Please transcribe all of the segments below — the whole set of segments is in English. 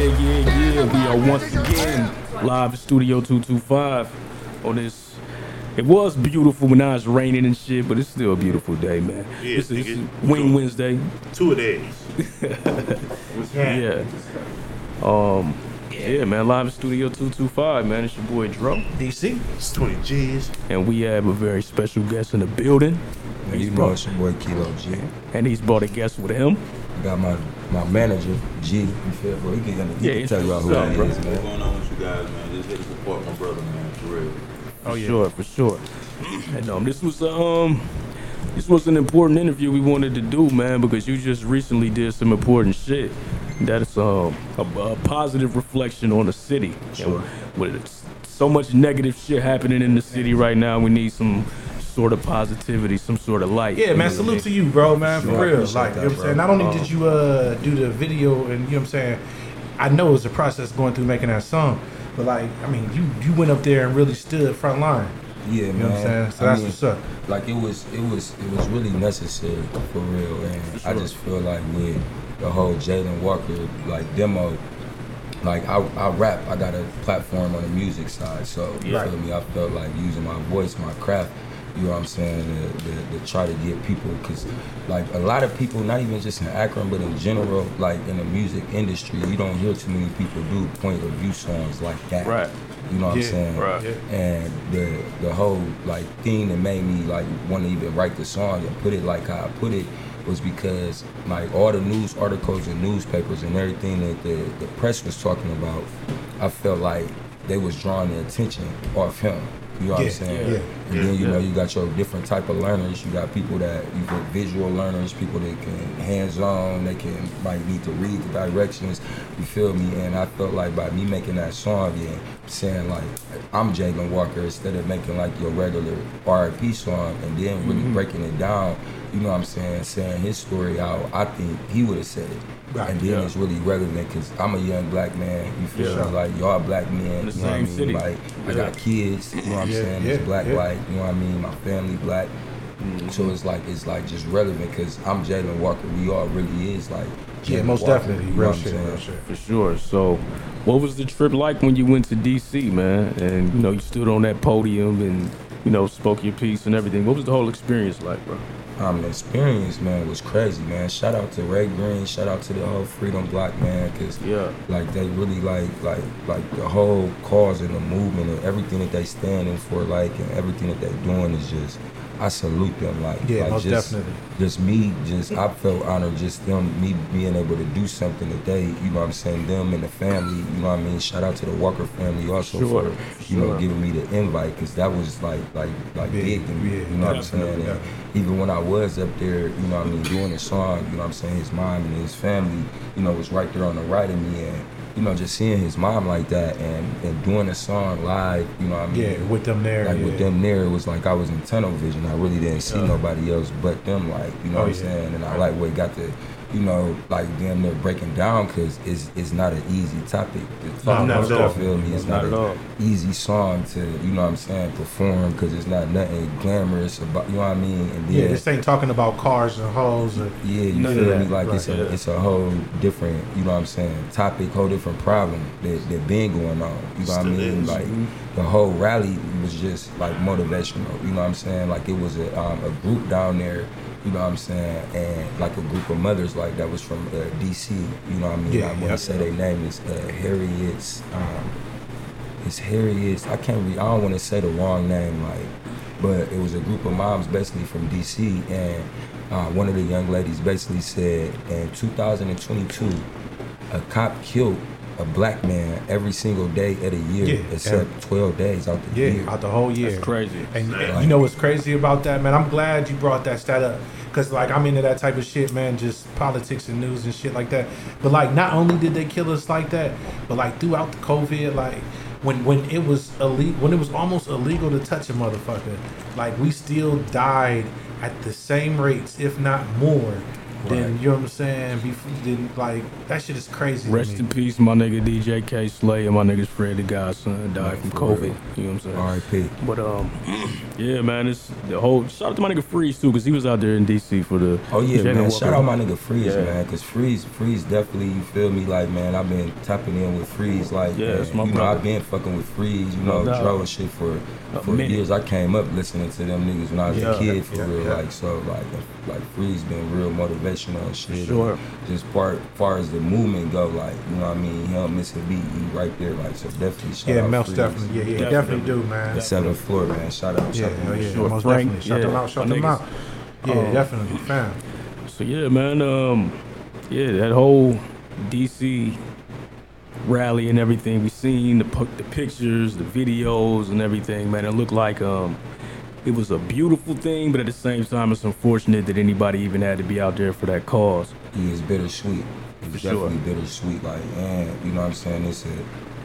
Yeah, yeah, yeah. We are once again live at Studio 225 on this. It was beautiful when now was raining and shit, but it's still a beautiful day, man. Yeah, this is nigga. Wing Wednesday. Two of days. Yeah. Um, yeah, man. Live at Studio 225, man. It's your boy Dro. DC. It's 20 G's. And we have a very special guest in the building. And you know it's your boy Kilo G. And he's brought a guest with him. Got my my manager G. You feel bro? He can, he Yeah, can tell you all who introduce that yourself, is, What's going on with you guys, man? Just here to support my brother, man. For real. For sure, for sure. And um, this was um, this was an important interview we wanted to do, man, because you just recently did some important shit. That's um a, a positive reflection on the city. Sure. And with so much negative shit happening in the city right now, we need some sort of positivity, some sort of light. Yeah, man. Salute to you, bro, man. For Sure, I real. appreciate Like, you know what I'm saying? Not only did you uh do the video and you know what I'm saying, I know it was a process going through making that song, but like, I mean, you you went up there and really stood front line. Yeah, You man. know what I'm saying? So I that's mean, what's up. like it was it was it was really necessary for real and I just feel like with the whole Jayland Walker like demo like I, I rap I got a platform on the music side so you Yeah. feel me I felt like using my voice my craft you know what I'm saying to, to, to try to get people because like a lot of people not even just in Akron but in general like in the music industry you don't hear too many people do point of view songs like that Right. you know what Yeah, I'm saying right. Yeah. and the the whole like thing that made me like want to even write the song and put it like how I put it was because like all the news articles and newspapers and everything that the, the press was talking about, I felt like they was drawing the attention off him. You know what Yeah, I'm saying? yeah, and then you know you got your different type of learners. You got people that you got visual learners, people that can hands on, they can might need to read the directions. You feel me? And I felt like by me making that song and saying like I'm Jayland Walker instead of making like your regular R&B song and then really Mm-hmm. breaking it down. You know what I'm saying? Saying his story how I think he would have said it. Right, and then yeah. it's really relevant because I'm a young black man. You feel Yeah. Like y'all black men. In the you know what I mean? city. Like I got kids. You know what I'm Yeah, saying? yeah, It's black, yeah. white. You know what I mean? My family black. Mm-hmm. So it's like it's like just relevant because I'm Jayland Walker. We all really is like. Yeah, most Walker, definitely. you know Real what I'm shit, saying? real shit. For sure. So, what was the trip like when you went to DC, man? And you know, you stood on that podium and you know spoke your piece and everything. What was the whole experience like, bro? Um, the experience, man, was crazy, man. Shout out to Ray Greene. Shout out to the whole Freedom Block, man, because Yeah. like they really like like like the whole cause and the movement and everything that they standing for, like and everything that they doing is just. I salute them, like, Yeah, like most just, definitely. just me, just I felt honored, just them, me being able to do something today. you know, what I'm saying, them and the family, you know, what I mean. Shout out to the Walker family also Sure, for, you know, giving me the invite because that was like, like, like Big, big to me, yeah, you know what I'm saying. Yeah. even when I was up there, you know what I mean, doing the song, you know what I'm saying, his mom and his family, you know, was right there on the right of me and, you know, just seeing his mom like that and, and doing a song live, you know what I mean? Yeah, with them there. like yeah. with them there, it was like I was in tunnel vision. I really didn't see Yeah. nobody else but them. Like you know Oh, what I'm yeah. saying. And I like what he got to, you know, like damn near breaking down because it's it's not an easy topic to talk not about. at all. Feel me? It's Not not, at all. an easy song to you know what I'm saying perform because it's not nothing glamorous about you know what I mean. And then Yeah, this ain't talking about cars and hoes. Or, yeah, you None of feel that. me? Like Right, it's a yeah. it's a whole different, you know what I'm saying, topic, whole different problem that that been going on. You know what I mean? is. Like the whole rally was just like motivational. You know what I'm saying? Like it was a um, a group down there. You know what I'm saying? And like a group of mothers like that was from uh, DC. You know what I mean? Yeah, I want yeah. to say their name is uh, Harriet's. Um, it's Harriet's. I can't. Re- I don't want to say the wrong name. Like but it was a group of moms basically from DC, and uh, one of the young ladies basically said in 2022, a cop killed a black man every single day of the year Yeah, except every- 12 days out the yeah, year. out the whole year. That's crazy. And, and Like- you know what's crazy about that, man? I'm glad you brought that stat up. Cause like I'm into that type of shit, man, just politics and news and shit like that. But like not only did they kill us like that, but like throughout the COVID, like when when it was illegal when it was almost illegal to touch a motherfucker, like we still died at the same rates, if not more, Then you know what I'm saying? Before, then like that shit is crazy. to Rest me. in peace, my nigga DJ Kay Slay and my niggas Fred the Godson died from COVID. real. You know what I'm saying? R.I.P. But um, yeah, man, it's the whole. Shout out to my nigga Freeze too, cause he was out there in DC for the. Oh yeah, Jayland man! Walker. Shout out my nigga Freeze, Yeah. man, cause Freeze, Freeze definitely, you feel me? Like, man, I've been tapping in with Freeze, like, Yeah, man, that's my you know. I've been fucking with Freeze, you know, doubt. Dro and shit for for minute. years. I came up listening to them niggas when I was Yeah. a kid, for Yeah, real, yeah. like, so, like, like Freeze been real motivational and shit. Sure. Just part, far as the movement go, like, you know what I mean? He don't miss a beat, he right there, like, so definitely shout Yeah, out most definitely. Yeah, yeah, Definitely. definitely do, man. The seventh floor, man. Shout out, Yeah, shout hell out. yeah, Sure, most Frank, definitely. Shout yeah, them out, shout them out. Yeah, Um, definitely, fam. So yeah, man. Um, yeah, that whole DC rally and everything we seen the the pictures, the videos, and everything. Man, it looked like um, it was a beautiful thing, but at the same time, it's unfortunate that anybody even had to be out there for that cause. He is bittersweet. It's For sure. bittersweet. Like, and you know what I'm saying? It's a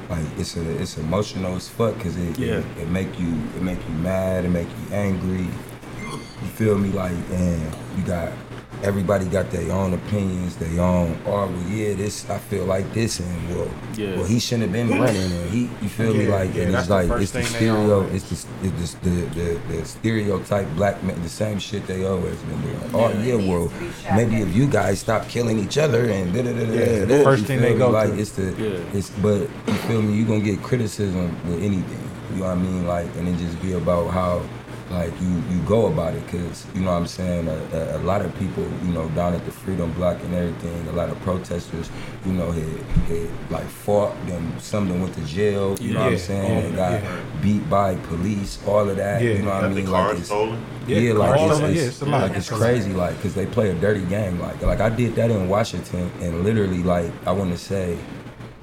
like it's a it's emotional as fuck because it, Yeah. it it make you it make you mad, it make you angry. You feel me? Like, and you got everybody got their own opinions, their own. Oh, well, yeah, this I feel like this, and well, Yeah. well, he shouldn't have been running, and he, you feel me? Like, yeah, and it's like first it's the thing stereo, it's the it's the, the the the stereotype black man, the same shit they always been doing. Oh yeah, well, maybe if you guys stop killing each other and da da da da. Yeah, da, first thing they me? go like to. it's the Yeah. it's but you feel me? You gonna get criticism with anything. You know what I mean? Like and it just be about how like you you go about it because you know what I'm saying a, a, a lot of people you know down at the Freedom Block and everything a lot of protesters you know had, had like fought them some of them went to jail you know what I'm saying Oh, got yeah. beat by police all of that Yeah. you know what I Got the mean like cars it's, stolen. Yeah, yeah, like it's, it's, yeah, it's like it's It's a lot. crazy, like because they play a dirty game. Like like I did that in Washington, and literally like I want to say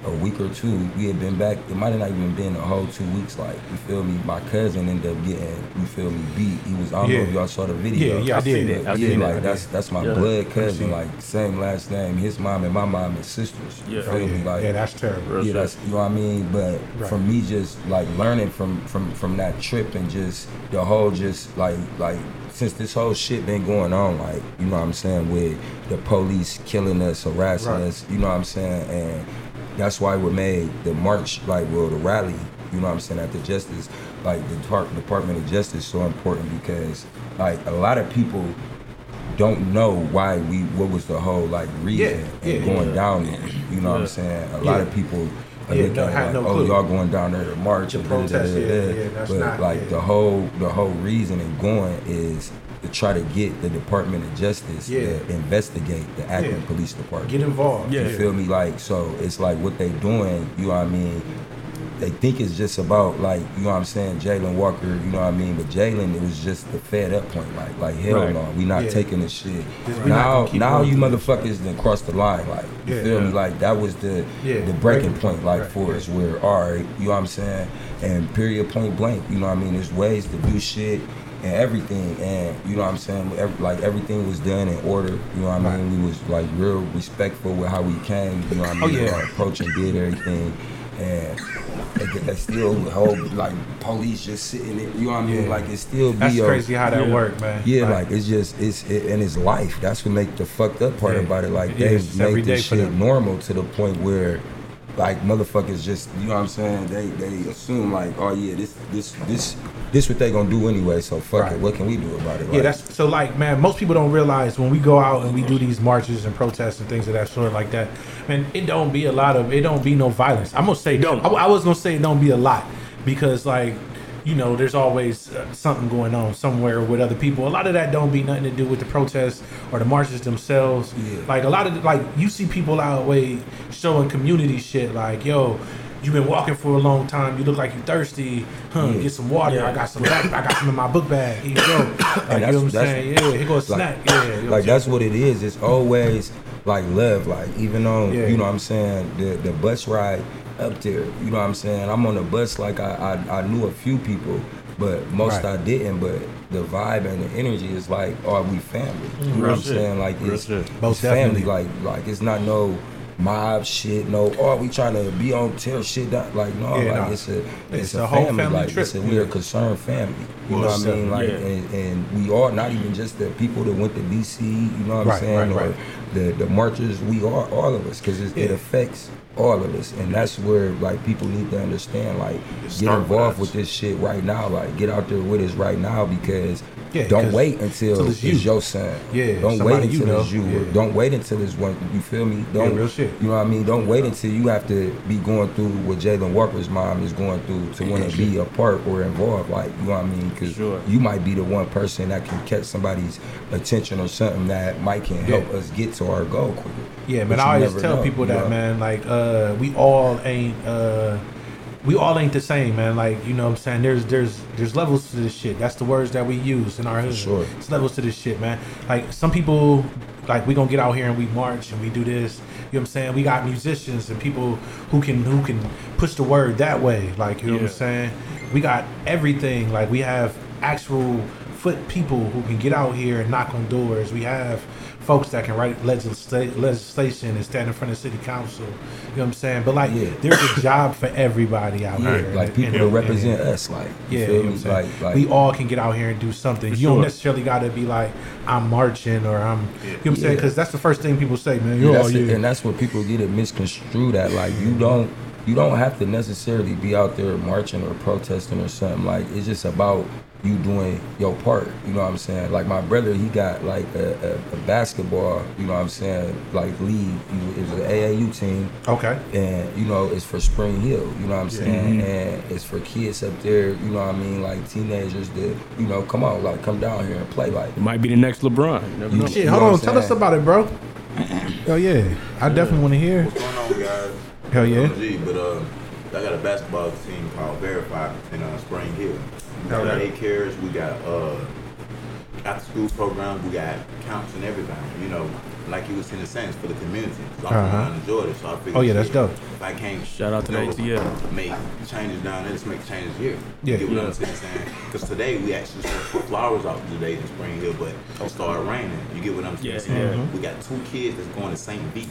a week or two, we had been back. It might have not even been a whole two weeks. Like you feel me? My cousin ended up getting you feel me beat. He was I don't know if y'all saw the video. Yeah, yeah, I I did. seen it. I yeah, seen like it. that's that's my Yeah. blood cousin, like same last name. His mom and my mom and sisters. You Yeah. feel Oh, me? Like yeah, that's terrible. Yeah, that's you know what I mean. But Right. for me, just like learning from from from that trip and just the whole just like like since this whole shit been going on, like you know what I'm saying, with the police killing us, harassing Right. us, you know what I'm saying, and that's why we made the march, like well, the rally, you know what I'm saying, at the Justice, like the Depart- Department of Justice, so important because like a lot of people don't know why we what was the whole like reason Yeah, and going yeah. down there. You know what I'm saying? A lot of people are Yeah, looking no, at like, no oh, clue. y'all going down there to march To and da, da, da, protest, yeah, yeah, that's but not- like yeah. the whole the whole reason in going is to try to get the Department of Justice Yeah. to investigate the Akron Yeah. Police Department. Get involved. Yeah. You feel me? Like so, it's like what they doing. You know what I mean? They think it's just about like you know what I'm saying, Jayland Walker. You know what I mean? But Jayland, it was just the fed up point. Like like hell Right. no, we not Yeah. taking this shit. we not Now now you motherfuckers then crossed the line. Like you Yeah. feel me? Like that was the Yeah. the breaking Breaking point. point, Like right, for yeah. us, where all right, you know what I'm saying? And period, point blank. You know what I mean? There's ways to do shit. And everything, and you know what I'm saying, Ev- like everything was done in order. You know what I mean. We was like real respectful with how we came. You know what I oh, mean. Oh, yeah. Our approach and did everything, and they, they still hold like police just sitting there. You know what I mean? Yeah. Like it still be That's your- crazy how that Yeah. worked, man. yeah, like, it's just it's it, and it's life. That's what make the fucked up part Yeah. about it. Like Yeah, they it's every made this shit normal to the point where, like motherfuckers just you know what I'm saying. They they assume like oh yeah this this this this what they gonna do anyway. So fuck Right. it. What can we do about it? Yeah, that's so like man, most people don't realize when we go out and we do these marches and protests and things of that sort like that, man, it don't be a lot of it don't be no violence. I'm gonna say Don't. I, I was gonna say it don't be a lot because like you know there's always uh, something going on somewhere with other people. A lot of that don't be nothing to do with the protests or the marches themselves. Yeah. Like a lot of like you see people out way showing community shit like yo. You've been walking for a long time. You look like you're thirsty. Huh? Yeah. Get some water. Yeah. I got some. I got some in my book bag. Here you go. Like, you know what I'm saying? Yeah, here goes like- snack. Yeah, you know like that's what it is. It's always like love. Like even on Yeah. you know what I'm saying the the bus ride up there. You know what I'm saying. I'm on the bus like I I, I knew a few people, but most Right. I didn't. But the vibe and the energy is like, are we family? You know Real what I'm shit. saying? Like Real it's, shit. Most it's family. definitely. Like like it's not no mob shit. No, oh, we trying to be on tear shit down. Like no, Yeah, like nah. it's a it's, It's a, a whole family. family like trip. it's a, we're a concerned family. You know what I mean? Like yeah. and, and we are not even just the people that went to DC. You know what I'm saying? right, or right. The the marchers. We are all of us because it, it affects all of us, and that's where like people need to understand. Like get with involved with this shit right now. Like get out there with us right now because. Yeah, don't wait until till it's, it's your son. Yeah, Don't wait you until know. it's you. Yeah. Don't wait until it's one. You feel me? Don't. real shit. You know what I mean? Don't wait until you have to be going through what Jayland Walker's mom is going through to want to be a part or involved. Like you know what I mean? Because Sure. you might be the one person that can catch somebody's attention or something that might can help Yeah. us get to our goal quicker. Yeah, man. I always tell know, people that, know? man. Like, uh, we all ain't, uh, we all ain't the same, man. Like, you know, what I'm saying there's there's there's levels to this shit. That's the words that we use in our hood. sure. It's levels to this shit, man. Like some people, like we gonna get out here and we march and we do this. You know what I'm saying? We got musicians and people who can who can push the word that way. Like you know what I'm saying? We got everything. Like we have actual foot people who can get out here and knock on doors. We have folks that can write legisla- legislation and stand in front of city council. You know what I'm saying? But like, Yeah. there's a job for everybody out Yeah, here. like And- people and- to and- represent us. Like you yeah, feel you know me? what I'm Like like we all can get out here and do something. You don't necessarily got to be like, I'm marching or I'm, you know what I'm saying? Because that's the first thing people say, man. You're all you. and that's what people get it misconstrued at. Like you don't you don't have to necessarily be out there marching or protesting or something. Like it's just about you doing your part. You know what I'm saying? Like my brother, he got like a, a, a basketball. You know what I'm saying? Like league. He- It was an AAU team. Okay. And you know it's for Spring Hill, you know what I'm saying, Mm-hmm. and it's for kids up there, you know what I mean, like teenagers that, you know, come on, like come down here and play, like It might be the next LeBron. You never know. Shit, know hold what on. Tell us about it, bro. Oh yeah, I definitely want to hear. What's going on, guys? Hell yeah. G, but uh, I got a basketball team called Verify in uh, Spring Hill. We Hell got yeah. cares. We got uh, after school program. We got camps and everything. You know, like you was in the sense for the community. So I'm Uh-huh. from Atlanta, Georgia, so I figured. Oh, yeah, that's shit, dope. If I can't Shout out to the go ATL. Make changes down there. Let's make changes here. Yeah. You get what Yeah. I'm saying? Because today we actually put flowers out today in Spring Hill, but it started raining. You get what I'm Yeah, saying? yeah. We got two kids that's going to St. V.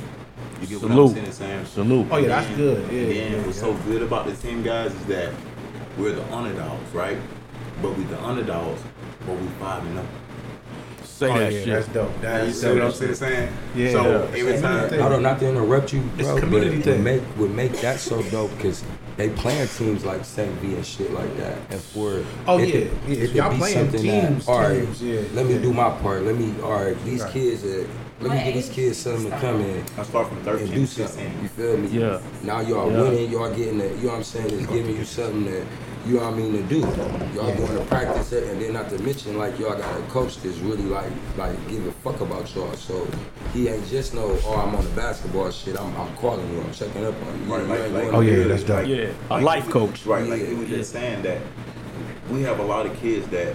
You get what I'm saying? Salute. Oh yeah, that's And good. Yeah. then yeah, what's yeah. so good about the team, guys, is that we're the underdogs, right? But we the underdogs, but we five and up. Say Oh, that yeah, shit. that's dope. You That's see what I'm saying? saying? Yeah. So Yeah. every time, I don't not to interrupt you, bro, a community but thing. would make would make that so dope because they playing teams like St. V and shit like that, and for Oh, it yeah. could- Yeah, it y'all be playing something teams, all right, teams, yeah, let me yeah. do my part. Let me all right, these Right. kids, uh, let me get these kids something to come in. I start from 13 and 13 do something. You feel me? Yeah. Now y'all Yeah. winning, y'all getting it. You know what I'm saying? It's giving you something that you know what I mean to do. Y'all going to practice it, and then not to mention like y'all got a coach that's really like like give a fuck about y'all. So he ain't just know oh I'm on the basketball shit. I'm, I'm calling you. I'm checking up on you. Right, You like- ain't like- Oh, to yeah, that's it. dope. Yeah, a Like, life coach. Right, like Yeah, we were yeah. just saying that we have a lot of kids that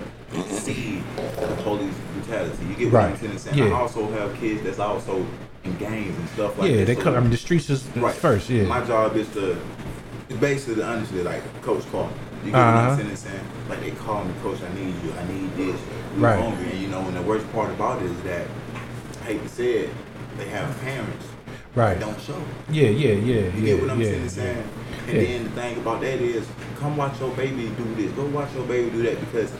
see the police brutality. You get what I'm Right. saying? saying? Yeah. I also have kids that's also in gangs and stuff like Yeah, that. they So- cut. I mean, the streets is, is Right. first. Yeah. My job is to, it's basically honestly like Coach call. You get what Uh-huh. I'm saying? saying? Like they call me, Coach, I need you, I need this. We Right. hungry, and you know, and the worst part about it is that, to say it, they have parents right. don't show. Yeah. Yeah. Yeah. You Yeah. get what I'm yeah, saying? yeah. And then the thing about that is, come watch your baby do this. Go watch your baby do that because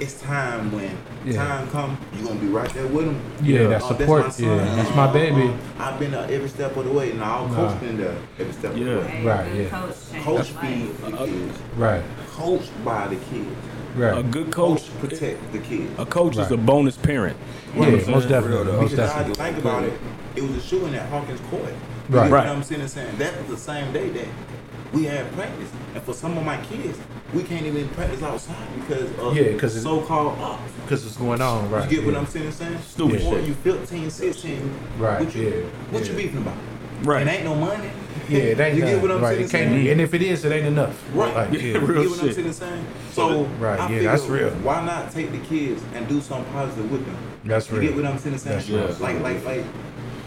it's time when Yeah. time come, you're gonna be right there with them. Yeah, that support, That's my yeah, son. that's my uh, baby. Uh, I've been there every step of the way. Now I'll Nah. coach been there every step Yeah. of the way. Right, yeah. Coach, changed Coach my the kids. Right. Coached by the kids. Right. A good coach. Coach protect the kids. A coach is a bonus parent. Yeah. You know what I'm Most definitely. Real though. Most Because I definitely. think about it, it was a shooting at Hawkins Court. You Right. get Right. What I'm saying, saying that was the same day that we had practice, and for some of my kids, we can't even practice outside because of Yeah, 'cause it- so-called ops. Because it's going on. Right. You get what. I'm saying? saying? Stupid Before shit. you 15, 16, Right, What you, yeah, what yeah. you beefing about? Right. It ain't no money. Yeah, it ain't You get what I'm right. saying? It can't saying? be. And if it is, it ain't enough. Right. Like, Yeah, yeah. real You get what shit. I'm saying? saying? So Right, I yeah, figure, that's real. Why not take the kids and do something positive with them? That's right. you real. get what I'm saying? saying? That's real. Like, like, like,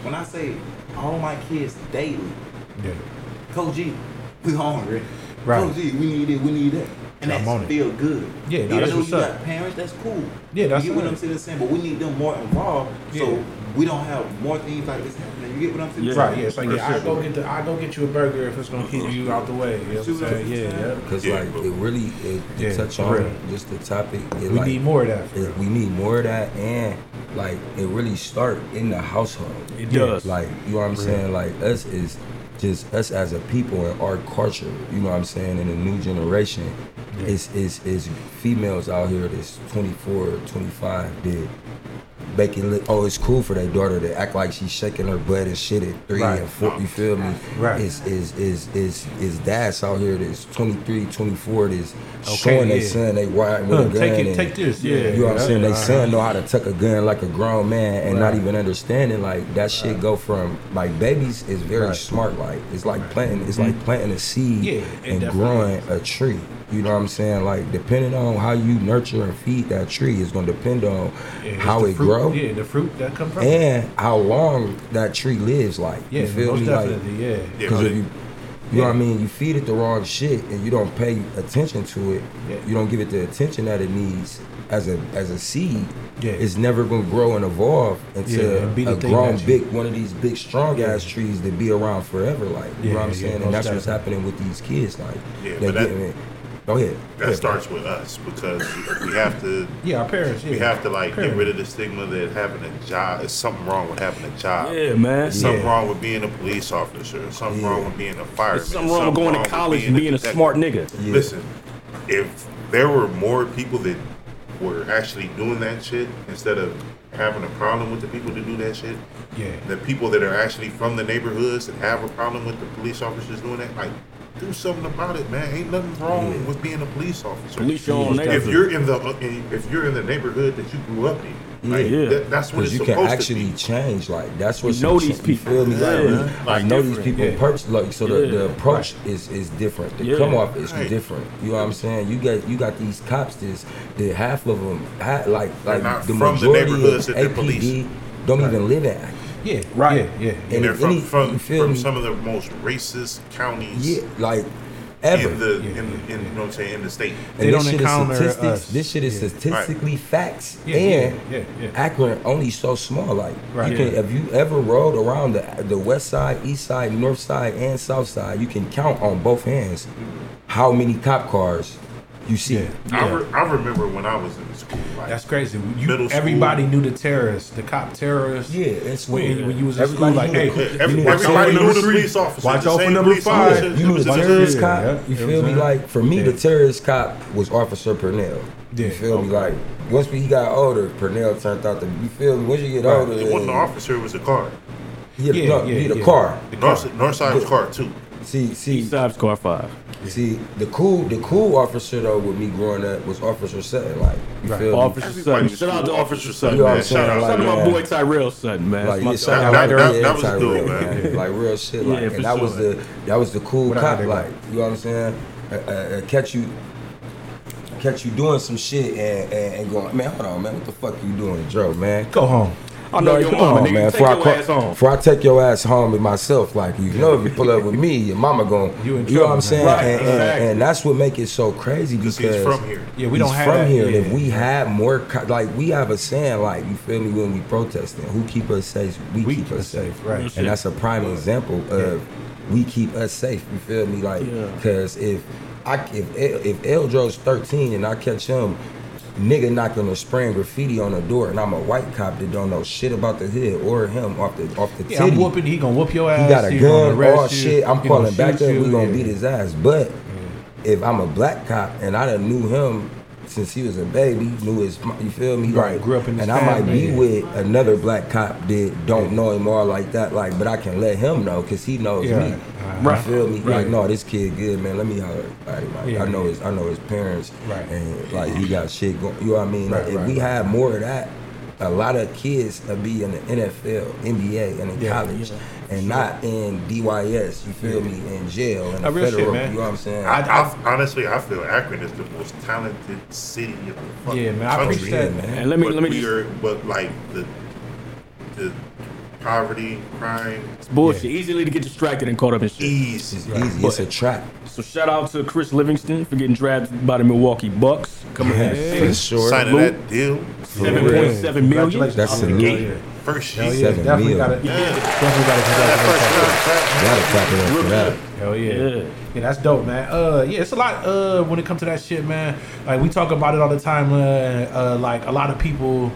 when I say all my kids daily, Yeah. Coach G, we hungry. Right. Coach G, we need it, we need that. And I'm on that it. feel good. Yeah, no, Even that's though what's you up. got parents, that's cool. Yeah, that's you get what. I'm saying? saying? But we need them more involved Yeah. so we don't have more things like this happening. You get what I'm saying? Yeah. Right, yeah, it's like For yeah, I go get the I go get you a burger if it's gonna keep you out the way. You know what I'm saying? Yeah, yeah. Because Yeah, like it really it, to Yeah, touch on real. just the topic. It We like, need more of that. It- we need more of that, and like it really start in the household. It does. Like you know what I'm saying? Like us is just us as a people and our culture. You know what I'm saying? In the new generation, Yeah. it's is is females out here that's 24, 25 did. Making look, oh, it's cool for their daughter to act like she's shaking her butt and shit at three Right. and four. You feel me? Right. Is is is is is dads out here that's 23, 24 that's Okay, showing their yeah. son they riding with Huh, a gun. take it, and- take this. Yeah, you know what I'm saying? They yeah. son know how to tuck a gun like a grown man and not Right. even understanding like that shit go from like babies is very Right. smart like it's like planting it's mm-hmm. like planting a seed Yeah, it and definitely growing a tree. You know what I'm saying? Like depending on how you nurture and feed that tree is gonna depend on Yeah, how it fruit, grow Yeah, the fruit that come from. and how long that tree lives like. yeah, you feel most me? Like definitely. yeah. Yeah, because but if it- you, you know what I mean, you feed it the wrong shit and you don't pay attention to it. Yeah. You don't give it the attention that it needs as a as a seed. Yeah. It's never gonna grow and evolve into Yeah, and a grown big one of these big strong ass trees that be around forever. Like you know what I'm yeah, saying, most and that's what's happening with these kids. Like Yeah, they're but that- getting it. Go ahead. That ahead, starts with us because we have to Yeah, our parents. Yeah. we have to like get rid of the stigma that having a job is something wrong with having a job. Yeah, man. There's something Yeah. wrong with being a police officer. Something Yeah. wrong with being a fireman. There's something wrong with going to with college and being a detective. smart nigga. Yeah. Listen, if there were more people that were actually doing that shit instead of having a problem with the people that do that shit, Yeah. the people that are actually from the neighborhoods that have a problem with the police officers doing that, like do something about it, man. Ain't nothing wrong Yeah. with being a police officer. Police your own if you're in the uh, if you're in the neighborhood that you grew up in, like, Yeah. that, that's what Because it's you can actually change. Like that's what You know these You feel me? people. Like, Yeah. we- I Like know these people Yeah. purpose. Like so, the, the Yeah. approach is is different. The Yeah. come off is Right. different. You know what I'm saying? You got you got these cops. This that half of them ha like like the from the majority neighborhoods of that APD policing. don't even live in. Akron. Yeah. Right. Yeah. Yeah. And And they're from any- from, from some of the most racist counties Yeah, like ever. in the Yeah, in, yeah, in yeah. you know what I'm saying in the state. They And don't this shit encounter is us. This shit is Yeah. statistically facts. Yeah, and yeah, yeah, yeah. Akron only so small. Like Right. you can, Yeah. if you ever rode around the the west side, east side, north side, and south side, you can count on both hands how many cop cars you see. Yeah. I, re- I remember when I was in school, like That's crazy. You, Middle school. everybody knew the terrorists, the cop terrorists. Yeah, it's When, weird. when you was in Everybody school, like, knew hey, the- Yeah, every- you need to watch out everybody for knew number the three. police officers. Watch out for number five. officers. You knew the It was just- terrorist cop. yeah. You You feel me? I'm? Like for me, Yeah. the terrorist cop was Officer Purnell. You Yeah, feel me? Like once we got older, Purnell turned out to. You feel me? Once you get Right. older, It wasn't the officer, it was the car. Yeah, Yeah, no, yeah, yeah, the yeah. car. The car. North, Northside was car too. See, see, East Side's car five. See, the cool, the cool officer though with me growing up was Officer Sutton. Like, you Right. feel me? Officer Everybody Sutton. Shout out to. Officer Officer Sutton. You know what man. I'm saying? Shout out Like, Shout out to my boy Tyrell Sutton, man. Like, That's my yeah, shout out That- to that- that was Tyrell, dope, man. Like real shit. Like, for and that was sure. the that was the cool What cop. Like, you know what I'm saying? Uh, uh, uh, catch you. Catch you doing some shit and, and, and going, man, hold on, man, what the fuck you doing, Joe, man? Go home. I know your come mama, on, nigga. man. Take Before I, your call- ass home. before I take your ass home with myself, like you know, if you pull up with me, your mama going, You you, know what I'm saying? Right, and, and- exactly. and that's what make it so crazy because he's from here. Yeah, we don't have from that. here. And Yeah. if we had more, co- like we have a saying, like you feel me, when we protesting, who keep us safe? We, We keep us safe. right? And that's a prime example of we keep us safe. You feel me? Like, Yeah. because if I if if Eldro's 13 and I catch him. Nigga knocking or spraying graffiti on the door, and I'm a white cop that don't know shit about the hood or him off the off the Yeah, titty. I'm whooping. He gonna whoop your ass. He got a He gun, all shit. I'm calling back up. We gonna yeah. beat his ass. But mm. if I'm a black cop and I done knew him since he was a baby, knew his, you feel me? Right, Like, grew up in his and I might be with another black cop that don't know him all like that. Like, but I can let him know because he knows Yeah, me. right. You feel me? Right. Like, no, this kid good, man. Let me holler at. Like, Yeah, I know his, I know his parents, Right. and like he got shit going. You know what I mean? Right, if right, we right. had more of that. A lot of kids would be in the NFL, NBA, and in Yeah, college, and not in DYS. You feel me? In jail and A real shit, federal. man. You know what I'm saying? I, I, honestly, I feel Akron is the most talented city in the fucking Yeah, man, I country. appreciate that, man. And let me but let me we just are, but like the the poverty, crime, it's bullshit. Easily to get distracted and caught up in shit. easy. it's easy. It's a trap. So shout out to Chris Livingston for getting drafted by the Milwaukee Bucks. Coming Yeah, from for sure. Signing Salute. that deal. seven point seven million. Congratulations. That's out the salute. first Hell shit. yeah, Seven definitely mil. gotta, definitely gotta congratulate Gotta clap it up for that. Hell yeah. Yeah. yeah. that's dope, man. Uh, yeah, it's a lot. Uh, when it comes to that shit, man. Like we talk about it all the time. Uh, uh, like a lot of people,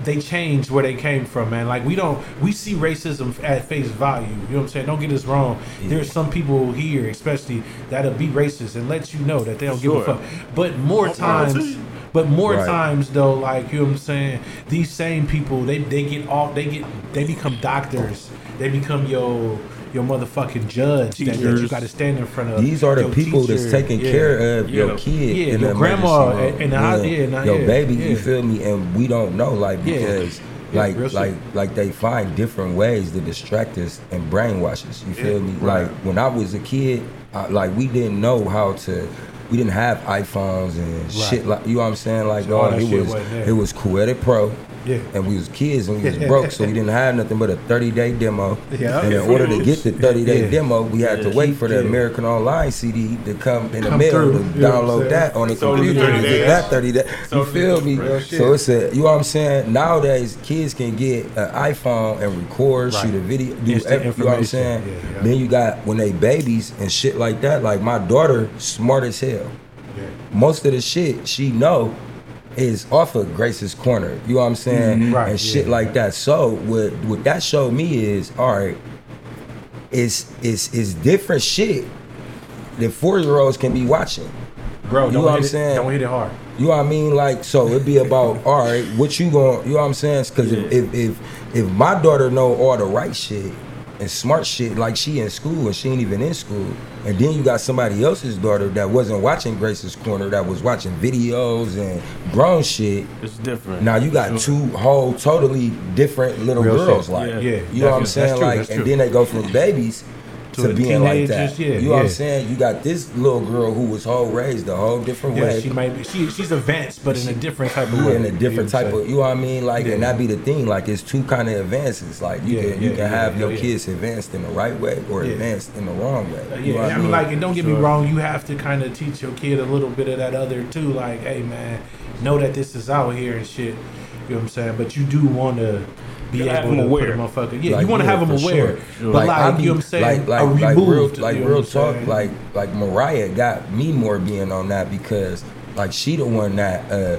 they change where they came from, man. Like we don't, we see racism at face value. You know what I'm saying? Don't get us wrong. There's some people here, especially that'll be racist and let you know that they don't Sure. give a fuck. But more times. But more Right. times though, like you know what I'm saying, these same people they they get off they get they become doctors. They become your your motherfucking judge that, that you got to stand in front of. These are the people teacher. that's taking Yeah. care of Yeah. your kid Yeah, in your grandma and- yeah, nah, your yeah, baby. yeah. You feel me? And we don't know, like because. Yeah, like, like, like they find different ways to distract us and brainwash us. You feel me? right. Like when I was a kid, I, like we didn't know how to. We didn't have iPhones and shit like you know what I'm saying. Like So oh, that it was it was Cool Edit Pro. Yeah. And we was kids and we was broke, so we didn't have nothing but a 30 day demo. Yeah. And in order to get the 30 day Yeah. demo, we had to wait for the Yeah. American Online CD to come in the Come mail through. to You know what I'm download saying? that on the So computer 30 to get that 30 days. You feel me? Real. So it's a, you know what I'm saying? Nowadays, kids can get an iPhone and record, Right. shoot a video, do Instant every, you know what I'm saying? Yeah, yeah. Then you got, when they babies and shit like that, like my daughter, smart as hell Yeah. most of the shit she know is off of Grace's Corner. You know what I'm saying? Mhm. Right, and shit yeah. like that. So what what that showed me is all right. It's it's it's different shit that four year olds can be watching. Bro, You know what I'm saying? it? Don't hit it hard. You know what I mean? Like, so it'd be about, all right, what you going, you know what I'm saying? Because if, if, if, if my daughter know all the right shit and smart shit, like she in school and she ain't even in school, and then you got somebody else's daughter that wasn't watching Grace's Corner, that was watching videos and grown shit, It's different. now you got Sure. two whole totally different little Real girls, shit. like Yeah. Yeah, you know what I'm saying, true, like, and then they go from babies To to, being like that. yeah, you know what I'm saying? You got this little girl who was whole raised a whole different Yeah, way. she might be. She, she's advanced, but in a different type of way. In a different type of, you know what I mean? Like, and that be the thing. Like, it's two kind of advances. Like, you Yeah, can you can yeah, have yeah, your yeah. kids advanced in the right way or Yeah. advanced in the wrong way. You Yeah, I mean, like, and don't get me Sure. wrong, you have to kind of teach your kid a little bit of that other too. Like, hey, man, know that this is out here and shit. You know what I'm saying? But you do want to be Gotta have able them to aware. put a motherfucker. Yeah, Like, you want to yeah, have them aware. sure. But Like, like, I you be- know what I'm saying? like, like, like removed. real, like you know real talk, saying? like, like Mariah got me more being on that because, like, she the one that uh,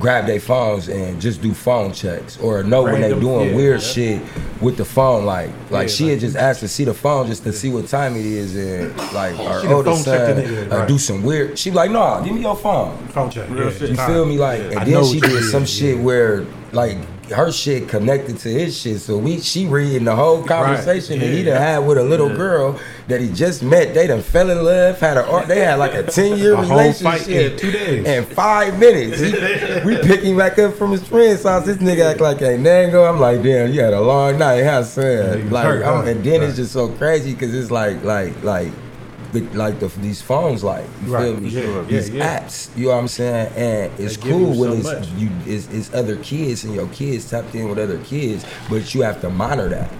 grab their phones and just do phone checks or know when they doing yeah, weird yeah. shit with the phone. Like, like Yeah, she like- had just asked to see the phone just to see what time it is, and like our She oldest son the nigga, uh, right. do some weird. She like, nah, give me your phone. phone check. Real Yeah. You feel me? Like, I and know then she did mean, some shit yeah. where, like, her shit connected to his shit. So we, she reading the whole conversation that he done had with a little girl that he just met. They done fell in love. Had a, they had like a ten year A whole fight relationship in two days. In five minutes, He- we pick him back up from his friend's house. This nigga act like a nango. I'm like, damn, you had a long night. How Yeah, sad. Like, hurt, huh? and then it's just so crazy because it's like, like, like. But like the, these phones, like you Right, feel me? yeah, yeah, these yeah. apps, you know what I'm saying? And it's They cool when so it's much. you it's, it's other kids and your kids tapped in with other kids, but you have to monitor that.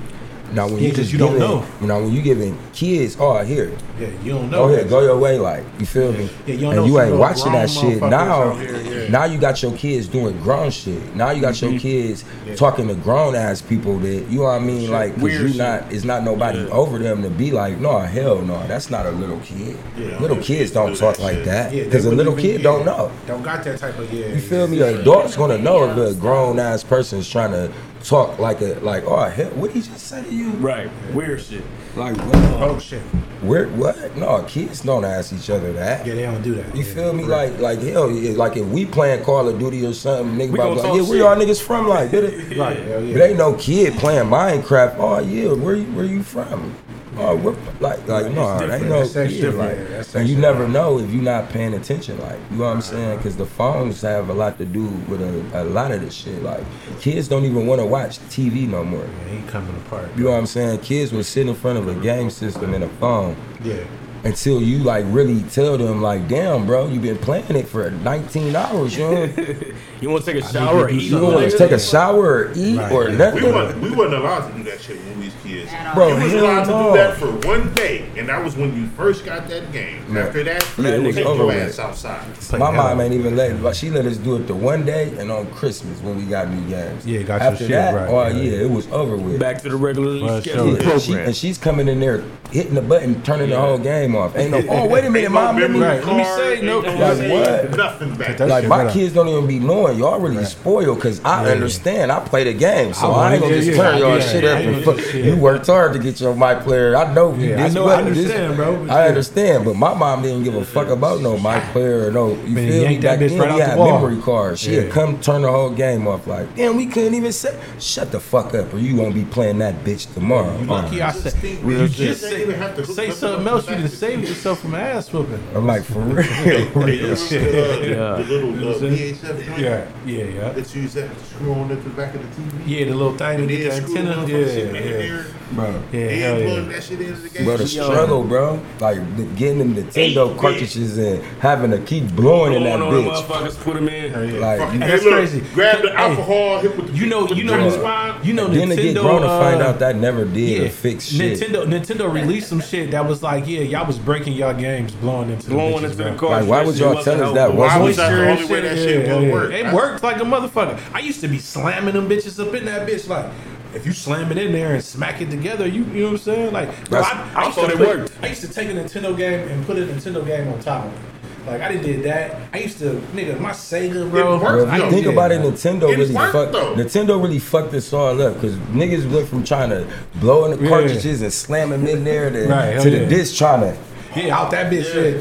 Now when Yeah, you just you don't giving- know. You know when you giving kids, oh here, Yeah, you don't go know. ahead, go your way, like you feel me? Yeah, you don't and know you ain't watching that shit now. here, yeah. Now you got your kids doing grown shit. Now you got your mm-hmm. kids Yeah. talking to grown ass people that you know what I mean, like 'cause you not it's not nobody over them to be like, no, hell no, that's not a little kid. Yeah. Little kids don't Do talk that like shit. that because a little kid don't know. Don't got that type of yeah. You feel me? An adult's gonna know if a grown ass person's trying to talk like a like, oh hell, what did he just say to you? Right. Weird shit. Like what? Oh, oh shit. Where what? No, kids don't ask each other that. Yeah, they don't do that. You Yeah. feel me? Like, like hell, yeah, like if we playing Call of Duty or something, nigga, We about like, talk yeah, where y'all niggas from? Like, did it? like hell yeah. But ain't no kid playing Minecraft. Oh yeah, where you where you from? Oh, where, like, like no, different. ain't no That's kid. different. Like, Yeah, that's and you never know if you're not paying attention. Like, you know what I'm saying? Because the phones have a lot to do with a, a lot of this shit. Like, kids don't even want to watch TV no more. Yeah, he coming apart. You know what I'm saying? Kids will sit in front of a game system and a phone Yeah. until you like really tell them like, damn, bro, you been playing it for 19 hours. You know, You want to take a shower or you eat? you want to take a shower or eat Right, or yeah. nothing. We wasn't, we wasn't allowed to do that shit when we was kids. this. Bro, you was hell allowed to do that for one day, and that was when you first got that game. Yeah. After that, Yeah, it you was take over your with. ass outside. Play My hell. mom ain't even let but she let us do it the one day and on Christmas when we got new games. Yeah, got your After shit that, right, oh yeah. yeah, it was over with. Back to the regular schedule. scheduled sure. Yeah, she, and she's coming in there hitting the button, turning the whole game off. Ain't no, oh wait a minute, mom, let me. memory Right, let me say, no- ain't no Like what? Nothing back. Like my kids don't even be knowing. Y'all really spoiled because I Yeah. understand. I play the game, so I I, ain't gonna just turn y'all shit up. And fuck. You worked hard to get your my player. I know. Yeah, I this know, I button, this- understand, bro, I understand, but my mom didn't give a fuck about no my player or no. You Man, feel me? yank that Back bitch then right we out the had memory cards. She'd Yeah. come turn the whole game off. Like, damn, we couldn't even say. Shut the fuck up, or you won't be playing that bitch tomorrow. You lucky I Just said you man, just you say, didn't even have to say something else. You just done saved yourself from ass whooping. I'm like, for real. They used the, uh, Yeah. the little uh, VHF Yeah, yeah, yeah. that you used to screw on at the back of the TV. Yeah, the little thing to the then screw the antenna. motherfucking Yeah, yeah. There, Bro. Yeah, hell and plug yeah. that shit into the game. Bro, the struggle, bro. Like getting them Nintendo Eight cartridges and having to keep blowing in that on bitch. motherfuckers, put them in. Like Fucking- you, Hey, that's look, crazy. Grab the Hey. alcohol, hit with the You know, with the you know, drink Nin- you know, then to Nintendo. get grown to find uh, out that never did yeah, fix shit. Nintendo, Nintendo released some shit that was like, yeah, y'all was breaking y'all games, blowing into the Blowing bitches, into the car. Like, why would y'all tell us that? Why Wasn't it- that the only way that shit, shit yeah, would yeah. work? It worked like a motherfucker. I used to be slamming them bitches up in that bitch. Like, if you slam it in there and smack it together, you you know what I'm saying? Like, bro, I, I, I used thought to it put- worked. I used to take a Nintendo game and put a Nintendo game on top of it. Like, I done did that. I used to, nigga, my Sega, bro. It worked, Bro, if I you done think did about it. Nintendo It really worked, fucked. though. Nintendo really fucked us all up because niggas went from trying to blow in the Yeah. cartridges and slam them in there to, Right, hell to the yeah. disc trying to. Yeah, out that bitch. Yeah.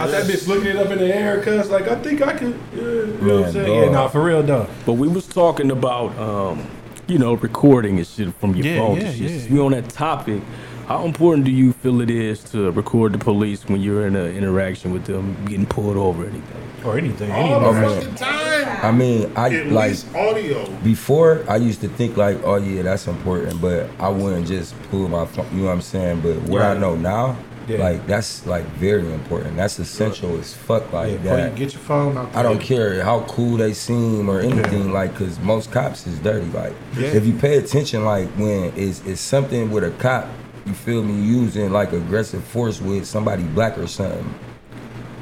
Out that bitch looking it up in the air, cuz like I think I could. Yeah, you know what I'm saying? dog. Yeah, nah, for real though. But we was talking about, um, you know, recording and shit from your Yeah, phone. yeah, and shit. yeah. We on that topic. How important do you feel it is to record the police when you're in an interaction with them, getting pulled over or anything? Or anything. All any the fucking time. I mean, I At like least audio. before I used to think like, oh yeah, that's important, but I wouldn't just pull my phone. You know what I'm saying? But what I know now, Yeah. like that's like very important. That's essential as fuck. Like Yeah, before you that. get your phone out I don't care how cool they seem or anything, like, cause most cops is dirty. Like, Yeah. if you pay attention, like when it's, it's something with a cop, you feel me, using like aggressive force with somebody black or something.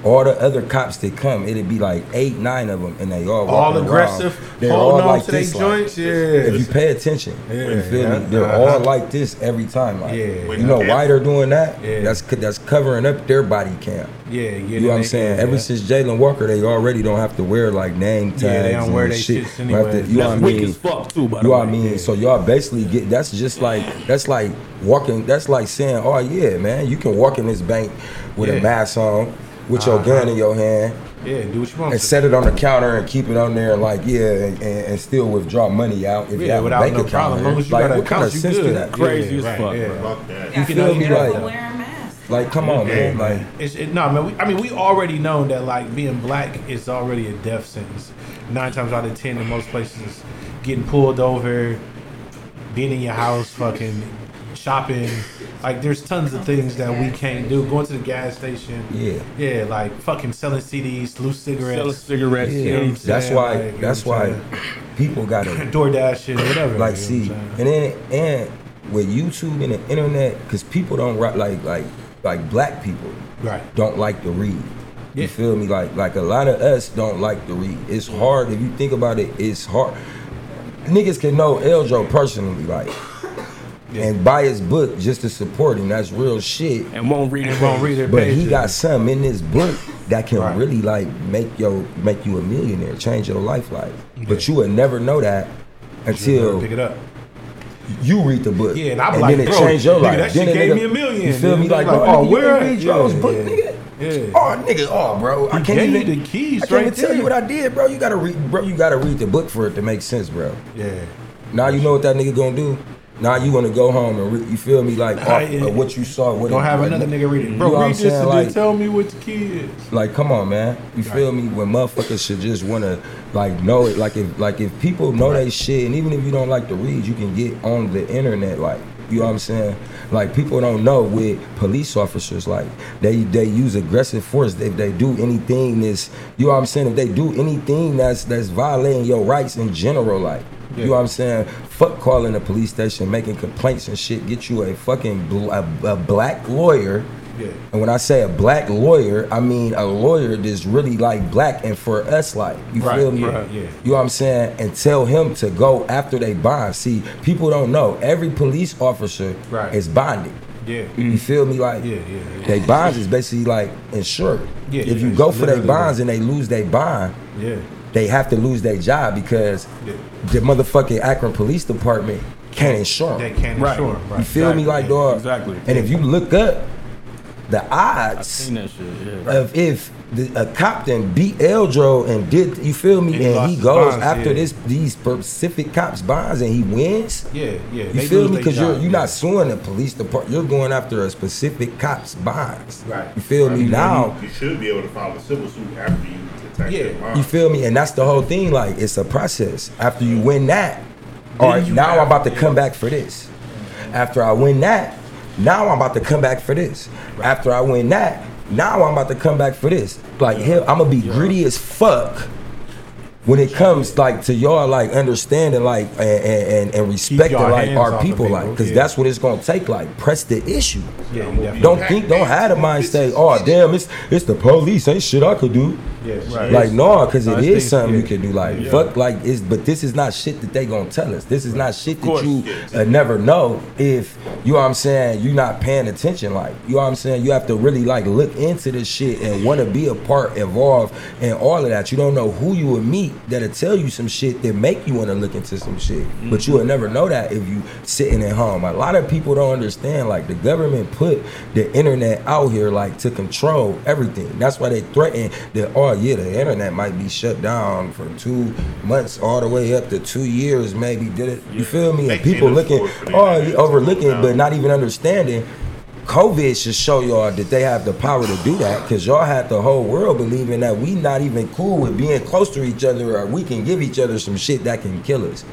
All the other cops that come, it'd be like eight, nine of them, and they all All aggressive, Around. They're all on like to their this. like- joints. yeah. if you pay attention, Yeah, you feel yeah. me? They're Uh-huh. all like this every time. Like, Yeah. you know why they're doing that? Yeah. That's that's covering up their body cam. yeah, yeah, You know what I'm saying? Ever since Jayland Walker, they already don't have to wear like name tags. Yeah, they don't and wear they shit. shits anyway. to- you know what I That's weak mean? as fuck too, by You the know what I mean? So y'all basically get that's just like that's like walking. That's like saying, oh yeah, man, you can walk in this bank with Yeah. a mask on, with your Uh-huh. gun in your hand, yeah, do what you want. and to. set it on the counter and keep it on there, like yeah, and, and, and still withdraw money out if you Yeah, have without a bank no account. problem. As long here. as you like got an what kind of account, you sense good. that? Crazy Yeah, as right, fuck, yeah. bro. Fuck. You You feel feel me? me? Like- Like, wear a mask. Like come on, man. Like it's it, no, man. We, I mean, we already know that like being black is already a death sentence. Nine times out of ten, in most places, getting pulled over, being in your house, fucking shopping. Like, there's tons of things that we can't do. Going to the gas station. Yeah. Yeah, like fucking selling CDs, loose cigarettes, Selling cigarettes. yeah, you know that's saying? why. Like, you know that's why people gotta DoorDash shit, whatever. like you see what and then and with youtube and the internet because people don't write like like like black people right. don't like to read Yeah. you feel me like like a lot of us don't like to read it's hard if you think about it it's hard niggas can know eljo personally like and buy his book just to support him that's real shit And won't read it. won't read it. but he got something in this book that can Right. really like make your make you a millionaire change your life like but you would never know that until pick it up. you read the book. Yeah, and I be and like, then it bro, changed your nigga, life. that then shit gave nigga- me a million. You feel me? Like, like, oh, oh, where? read Joe's Yeah, book, yeah. nigga? Yeah. Oh, nigga, oh, bro. I He can't even. the keys I can't even right tell there. you what I did, bro. You gotta read, bro. You gotta read the book for it to make sense, bro. Yeah. Now you know what that nigga gonna do. Now you wanna go home and re- you feel me like yeah. Uh, of what you saw. What Don't it- have like, another nigga read it. you Bro, know read this and Like- tell me what the key is. Like, come on, man. You feel me? When motherfuckers should just wanna like know it. Like if like if people know that shit, and even if you don't like to read, you can get on the internet. Like, you know what I'm saying? Like people don't know with police officers, like they they use aggressive force. If they do anything that's you know what I'm saying, if they do anything that's that's violating your rights in general, like You know what I'm saying? Fuck calling the police station, making complaints and shit. Get you a fucking bl- a, a black lawyer. Yeah. And when I say a black lawyer, I mean a lawyer that's really like black and for us like. You Right, feel me? right, yeah. You know what I'm saying? And tell him to go after they bond. See, people don't know. Every police officer Right. is bonded. Yeah. You feel me? Like Yeah, yeah, yeah. they bonds is basically like insured. Yeah, if you go for their bonds and they lose their bond, Yeah. They have to lose their job because Yeah. the motherfucking Akron Police Department can't insure 'em. They can't Right. insure. Right. You feel me, like dog? exactly. And if you look up the odds shit. Yeah. of if the, a cop then beat Eldro and did you feel me, And he and lost he goes bonds, after yeah. this these specific cops bonds and he wins. Yeah, yeah. You they feel me? Because you're you're yeah. not suing the police department. You're going after a specific cop's bonds. Right. You feel me? Now you, you should be able to file a civil suit after you attack Yeah. their. You feel me? And that's the whole thing. Like it's a process. After you win that, all right. Now I'm about to come back for this. After I win that, now I'm about to come back for this. After I win that, now I'm about to come back for this. Like hell, I'm gonna be gritty as fuck. When it comes like to y'all like understanding like and and, and respecting like our people people, like because yeah. that's what it's gonna take like press the issue. Yeah, you definitely- Don't think don't have the mind say oh damn it's it's the police ain't shit I could do. Yeah, Right. Like no, because it's is things- something you yeah. can do. Like Yeah. fuck, like it's. But this is not shit that they gonna tell us. This is not shit that you uh, never know if you know what I'm saying. You're not paying attention. Like you know what I'm saying. You have to really like look into this shit and want to be a part, involved, and all of that. You don't know who you would meet that'll tell you some shit that make you want to look into some shit. But you will never know that if you sitting at home. A lot of people don't understand. Like the government put the internet out here like to control everything. That's why they threaten that. Oh yeah, the internet might be shut down for two months, all the way up to two years, maybe. Did it? You feel me? And people looking, afford for the oh, overlooking, but not even understanding. COVID should show y'all that they have the power to do that because y'all had the whole world believing that we not even cool with being close to each other or we can give each other some shit that can kill us.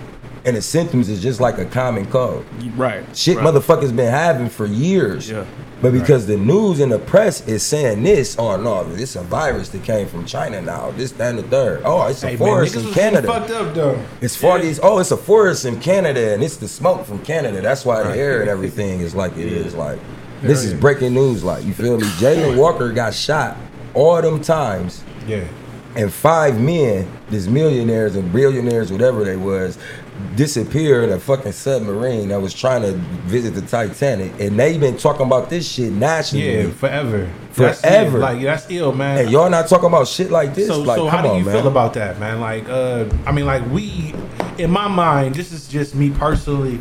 And the symptoms is just like a common cold. Right. Shit right. motherfuckers been having for years. Yeah. But because the news and the press is saying this, oh no, it's a virus that came from China now. This, that, and the third. Oh, it's a Hey, man, forest niggas in Canada. fucked up though. It's far these. Oh, it's a forest in Canada, and it's the smoke from Canada. That's why the air and everything is like it is. Like this is breaking news. Like you feel me? Jayland Walker got shot all them times, Yeah. and five men, these millionaires and billionaires, whatever they was, disappeared in a fucking submarine that was trying to visit the Titanic, and they been talking about this shit nationally. Yeah, forever. Forever. it. Like that's ill, man. And y'all not talking about shit like this. So, like, so come how do on, you man. feel about that, man? Like, uh, I mean, like we, in my mind, this is just me personally.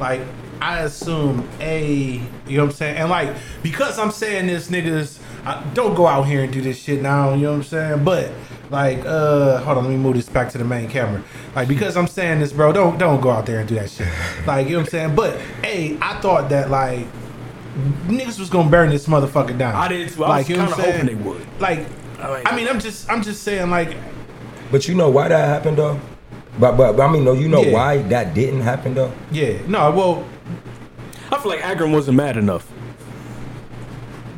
Like, I assume a, you know what I'm saying, and like because I'm saying this, niggas, I, don't go out here and do this shit now. You know what I'm saying? But like, uh, hold on, let me move this back to the main camera. Like, because I'm saying this, bro, don't don't go out there and do that shit. Like, you know what I'm saying? But a, I thought that like niggas was gonna burn this motherfucker down. I did too. I was you know what kinda I'm hoping saying? they would. Like, I mean- I mean, I'm just, I'm just saying, like, But you know why that happened though. But but, but I mean, no, you know Yeah. why that didn't happen though. yeah, no, well, I feel like Akron wasn't mad enough.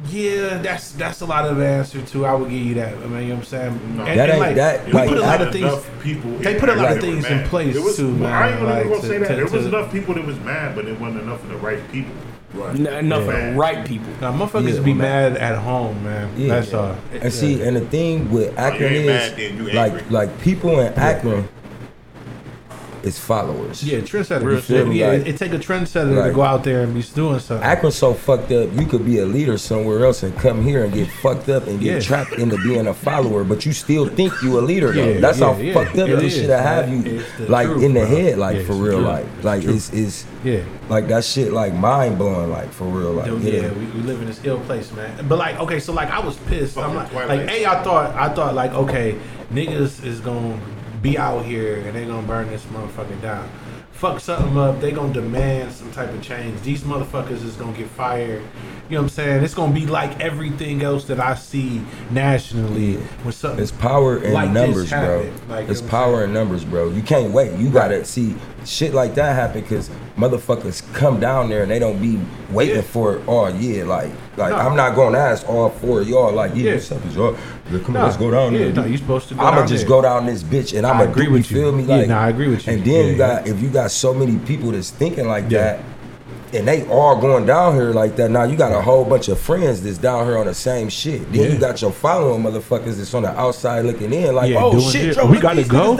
yeah, that's that's a lot of answer too. I would give you that. I mean, you know what I'm saying? No. And- That and, like, that- we like, put a I- lot of things. enough people. they put a lot of things in place, was, too, well, I ain't man, even like, gonna to- say that. to- there was to- enough people that was mad, but it wasn't enough of the right people. Right. N- enough Yeah. of the right people. Now, motherfuckers Yeah, be man. mad at home, man. Yeah. that's all. And see, and the thing with Akron ain't is mad like angry. like people in Akron is followers. yeah, trendsetter. Real You shit, feel me? Yeah, like- it, it take a trendsetter Like- to go out there and be doing something. Akron's so fucked up. You could be a leader somewhere else and come here and get fucked up and get Yeah. trapped into being a follower, but you still think you a leader. Though. Yeah, That's how yeah, yeah. fucked up this is, shit have you like truth, in the bro. head, like Yeah, for real, like like it's is yeah. like that shit like mind blowing, like for real, like Dude, yeah. yeah, we, we live in this ill place, man. But like, okay, so like, I was pissed. I'm like, Fucking like, Twilight. hey, I thought, I thought, like, okay, niggas is gonna be out here and they gonna burn this motherfucker down. Fuck something up. They gonna demand some type of change. These motherfuckers is gonna get fired. You know what I'm saying? It's gonna be like everything else that I see nationally when something. It's power in Like numbers, bro. Like, it's you know power in numbers, bro. You can't wait. You gotta see shit like that happen because motherfuckers come down there and they don't be waiting Yeah. for. Oh yeah, like Like No. I'm not gonna ask all four of y'all like, yeah, Yeah. what's up, y'all? Like, come No. on, let's go down Yeah, there. no, you supposed to go I'ma just there. go down this bitch and I'ma agree do, with you. feel me? Yeah, Like, nah, I agree with you. And then Yeah, you yeah. got if you got so many people that's thinking like Yeah. that. And they all going down here like that. Now you got a whole bunch of friends that's down here on the same shit. Then Yeah. you got your following motherfuckers that's on the outside looking in, like, Yeah, oh shit, yo, We gotta go. We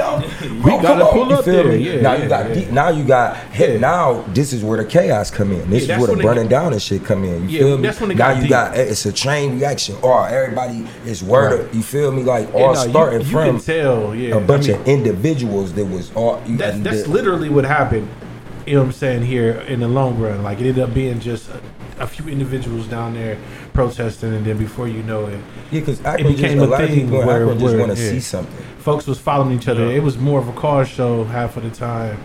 Oh, gotta on, pull you up there. Yeah, now you got yeah. now you got hit. Now this is where the chaos come in. This is where the burning got- down and shit come in. You feel me? that's when it now got you deep. got eh, it's a chain reaction. Or everybody is word. Right. You feel me? Like all no, you- starting you, from can tell, a bunch I mean, of individuals that was all. You, That's, that's literally what happened. You know what I'm saying here in the long run. Like it ended up being just a, a few individuals down there protesting, and then before you know it, yeah, because just became a a of thing where- Akron just where- want to yeah. see something. folks was following each other. Yeah. It was more of a car show half of the time.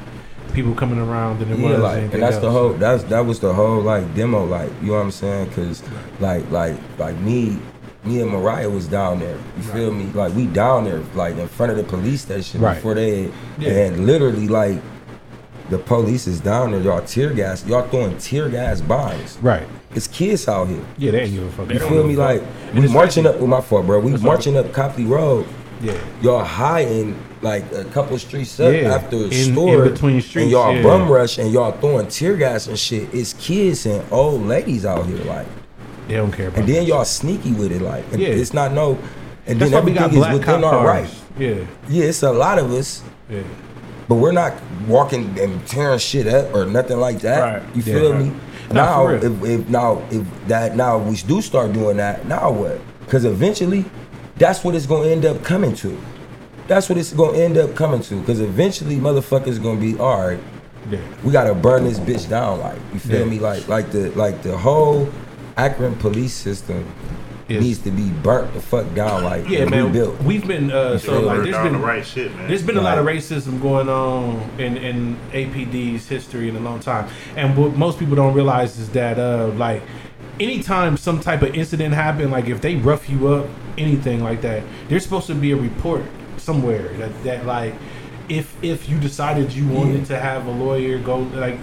People coming around than it Yeah, was like, and that's the whole. That's that was the whole like demo. Like, you know what I'm saying? Because, like, like, like me, me and Mariah was down there. You feel me? Like, we down there, like in front of the police station Right. before they, Yeah. and literally like, the police is down there. Y'all tear gas. Y'all throwing tear gas bombs. Right. It's kids out here. Yeah, they ain't give a fuck. You feel me? Like, And we marching crazy. up with my fault, bro. We That's marching up Copley Road. Yeah. Y'all hiding like a couple streets up Yeah, after a in- in store, between streets, and y'all yeah. bum rush and y'all throwing tear gas and shit. It's kids and old ladies out here, like, They don't care about. and then that y'all sneaky with it, like, and Yeah. it's not no, and That's then why we got everything is within our cars. right. Yeah. Yeah, it's a lot of us, Yeah. But we're not walking and tearing shit up or nothing like that. Right. You feel me? No, now, if, if now if that now we do start doing that, now what? Because eventually, that's what it's gonna end up coming to. That's what it's gonna end up coming to. Because eventually, motherfuckers gonna be all right. Yeah. We gotta burn this bitch down. Like you feel Yeah. me? Like like the like the whole Akron police system Is- needs to be burnt the fuck down. Like Yeah, and man. rebuilt. We've been uh, so So like we're there's down been the right shit, man. There's been a lot of racism going on in, in APD's history in a long time, and what most people don't realize is that uh, like anytime some type of incident happened, like if they rough you up, anything like that, there's supposed to be a report somewhere that, that like if if you decided you wanted Yeah. to have a lawyer go like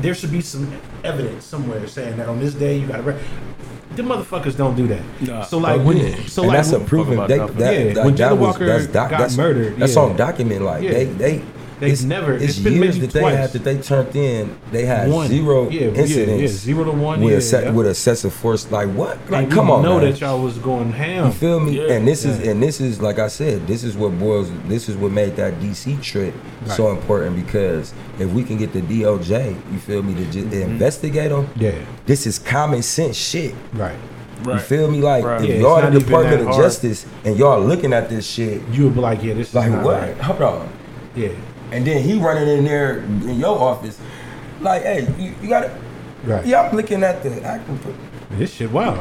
there should be some evidence somewhere saying that on this day you got to. The motherfuckers don't do that. Nah. So like when so and like that's a when- proven they, that, Yeah, that, when that Jilla was that's doc, got that's, murdered, That's yeah. on document. Like Yeah. they they They've it's, never- It's it's been years maybe that they twice. had that they turned in. They had One. zero Yeah, yeah, incidents. yeah, zero to one, with yeah, a yeah. with excessive force. Like what? Like And come on, know man. that y'all was going ham. You feel me? Yeah. and this is and this is like I said, this is what boils. This is what made that DC trip so important because if we can get the DOJ, you feel me, to just mm-hmm. investigate them. Yeah, This is common sense shit. right. Right. You feel me? Like Right. if Yeah, y'all not the Department of hard. Justice and y'all looking at this shit, You would be like, yeah, this is like not what? right. Hold on. Yeah, And then he running in there in your office, like, hey, you, you gotta. right. Yeah, I'm looking at the acting. This shit, wow.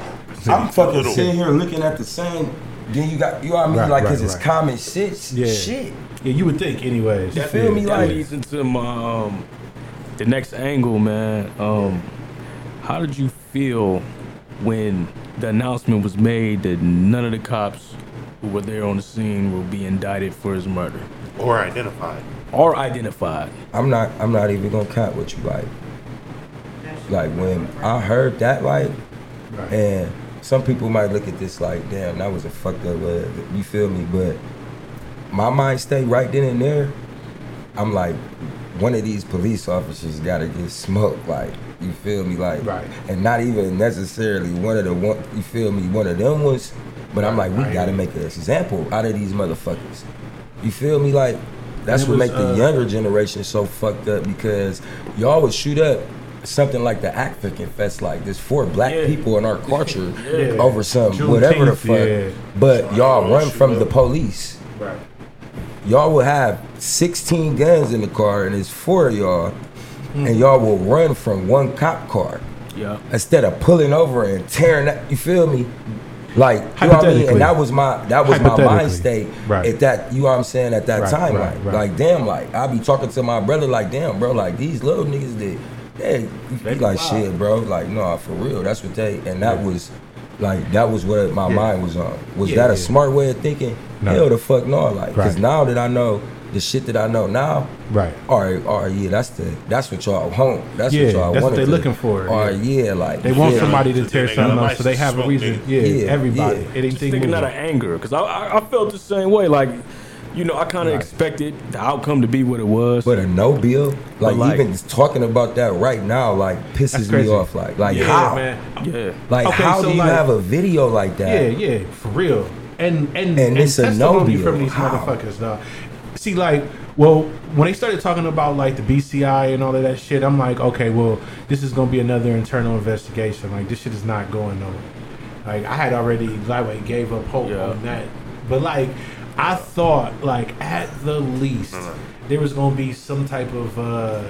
I'm fucking sitting here looking at the same. Then you got, you know what I mean? Right, like, right, cause it's right. common sense Yeah. shit. Yeah, you would think, anyways. You feel me? That Like- leads into my um, the next angle, man. Um, how did you feel when the announcement was made that none of the cops who were there on the scene will be indicted for his murder or identified. or identified? I'm not, I'm not even gonna count what you like. Like when I heard that, like, Right. and some people might look at this like, damn, that was a fucked up. Uh, you feel me? But my mind state right then and there, I'm like, one of these police officers gotta get smoked. Like, you feel me? Like, Right. and not even necessarily one of the one. You feel me? One of them ones. But I'm like, we Right. gotta make an example out of these motherfuckers. You feel me? Like, that's what was, make the uh, younger generation so fucked up because y'all would shoot up something like the African Fest. Like, there's four black Yeah. people in our culture Yeah. over some Juneteenth, whatever the fuck. yeah. But y'all run from up. the police Right. y'all will have 16 guns in the car and it's four of y'all Hmm. and y'all will run from one cop car Yeah. instead of pulling over and tearing that you feel me like you know what I mean? And that was my that was my mind state Right. at that you know what I'm saying at that Right, time. right, like like damn like I be talking to my brother like damn bro like these little niggas that yeah be like shit bro like no for real that's what they and that was like that was what my Yeah. mind was on. Was Yeah, that a yeah. smart way of thinking? No. hell the fuck no like because now that I know the shit that I know now. Right. All right, all right, yeah, that's the that's what y'all want. That's Yeah, what y'all that's what they to- looking for, All right, yeah, like They want yeah. somebody to tear they something up, so they have a reason. Yeah, Yeah, everybody. yeah. It Just anything thinking out of anger, because I, I I felt the same way. Like, you know, I kind of Right. expected the outcome to be what it was. But a no bill, like, like- even talking about that right now, like pisses me off. Like, like Yeah, how? man. yeah, Like Okay, how so, do you like- have a video like that? Yeah, yeah, for real. And and And it's a no bill. from these How? motherfuckers, dog. See, like, well, when they started talking about like the BCI and all of that shit, I'm like, okay, well, this is gonna be another internal investigation. Like, this shit is not going nowhere. Like, I had already lightweight gave up hope Yeah. on that, but like, I thought like at the least there was gonna be some type of uh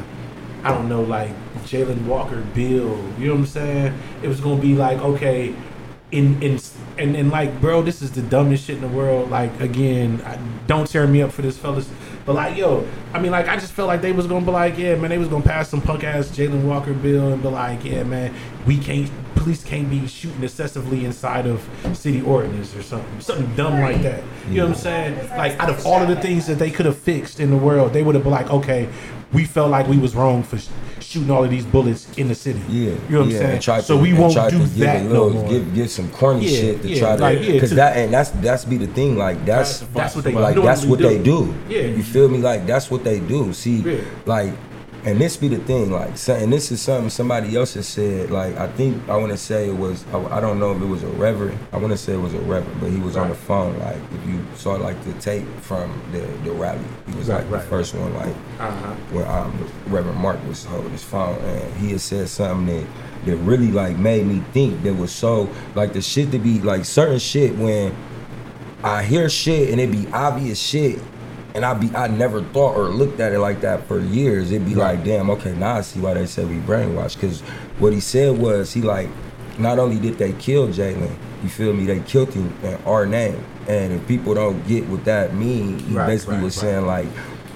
I don't know, like Jayland Walker bill. You know what I'm saying? It was gonna be like, okay, in in and, and like, bro, this is the dumbest shit in the world. Like, again, I, don't tear me up for this, fellas. But like, yo, I mean, like, I just felt like they was gonna be like, yeah, man, they was gonna pass some punk ass Jayland Walker bill and be like, yeah, man, we can't, police can't be shooting excessively inside of city ordinance or something, something dumb like that. You know what I'm saying? Like, out of all of the things that they could have fixed in the world, they would have been like, okay, we felt like we was wrong for sh- shooting all of these bullets in the city. Yeah, you know what I'm saying? try so to- we won't try do to that a no more. Give, give some corny Yeah, shit to yeah, try to, like, yeah, because to- that and that's that's be the thing. Like that's That's what they like that's what normally they do. do. Yeah. you feel me? Like that's what they do. See, Yeah. like, and this be the thing. Like, and this is something somebody else has said. Like, I think I want to say it was. I, I don't know if it was a reverend. I want to say it was a reverend, but he was on the phone. Like, if you saw like the tape from the the rally, he was Right, like the first one. Like, Uh-huh. when um, Reverend Mark was holding his phone, and he had said something that that really like made me think. That was so like the shit to be like certain shit when I hear shit and it be obvious shit, and I be I never thought or looked at it like that for years. It'd be like, damn, okay, now I see why they said we brainwashed. Because what he said was he like, not only did they kill Jayland, you feel me? They killed him in our name. And if people don't get what that mean, he Right, basically right, was right. saying like,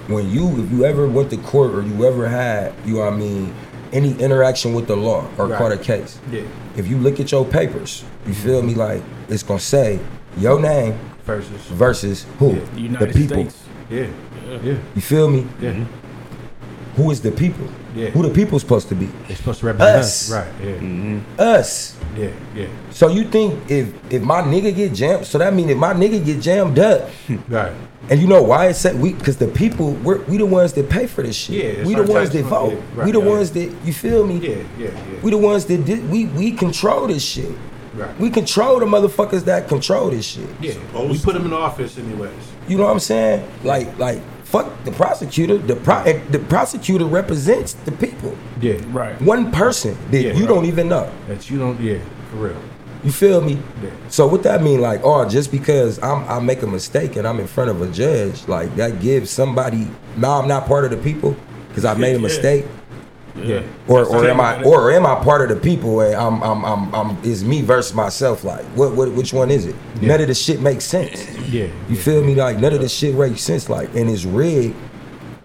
when you if you ever went to court or you ever had, you know what I mean, any interaction with the law or Right. caught a case, Yeah. if you look at your papers, you mm-hmm. feel me? Like it's gonna say your name Versus. versus who? Yeah. the the people. States. Yeah. Yeah. You feel me? Yeah. Who is the people? Yeah. Who the people supposed to be? They're supposed to represent Us. us. Right. Yeah. Mm-hmm. Us. Yeah. Yeah. So you think if if my nigga get jammed, so that mean if my nigga get jammed up, Right. and you know why it's said we because the people we're, we the ones that pay for this shit. Yeah, we the ones that vote. Yeah, right, we the yeah. ones that you feel me. Yeah. Yeah. Yeah. We the ones that did we we control this shit. Right. We control the motherfuckers that control this shit. yeah. Supposed We put them in office anyways. You know what I'm saying? Like like fuck the prosecutor. The pro the prosecutor represents the people. Yeah. Right. One person that Yeah, you right. don't even know. That you don't. Yeah. For real. You feel me? Yeah. So what that mean? Like, oh, just because I'm I make a mistake and I'm in front of a judge, like that gives somebody now I'm not part of the people because I made a mistake, Yeah. Or or am I or am I part of the people and I'm I'm I'm, I'm is me versus myself? Like, what what which one is it? Yeah. None of the shit makes sense. Yeah. You yeah. feel me? Like none of the shit makes sense. Like, and it's rigged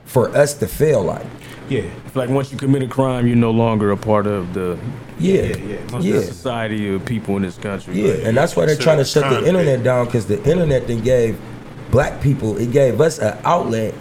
for us to fail. Like, Yeah. It's like once you commit a crime, you're no longer a part of the, yeah, Yeah, yeah. yeah. society of people in this country. Yeah, and that's why they're So trying to shut the internet yeah. down because the internet then gave black people, it gave us an outlet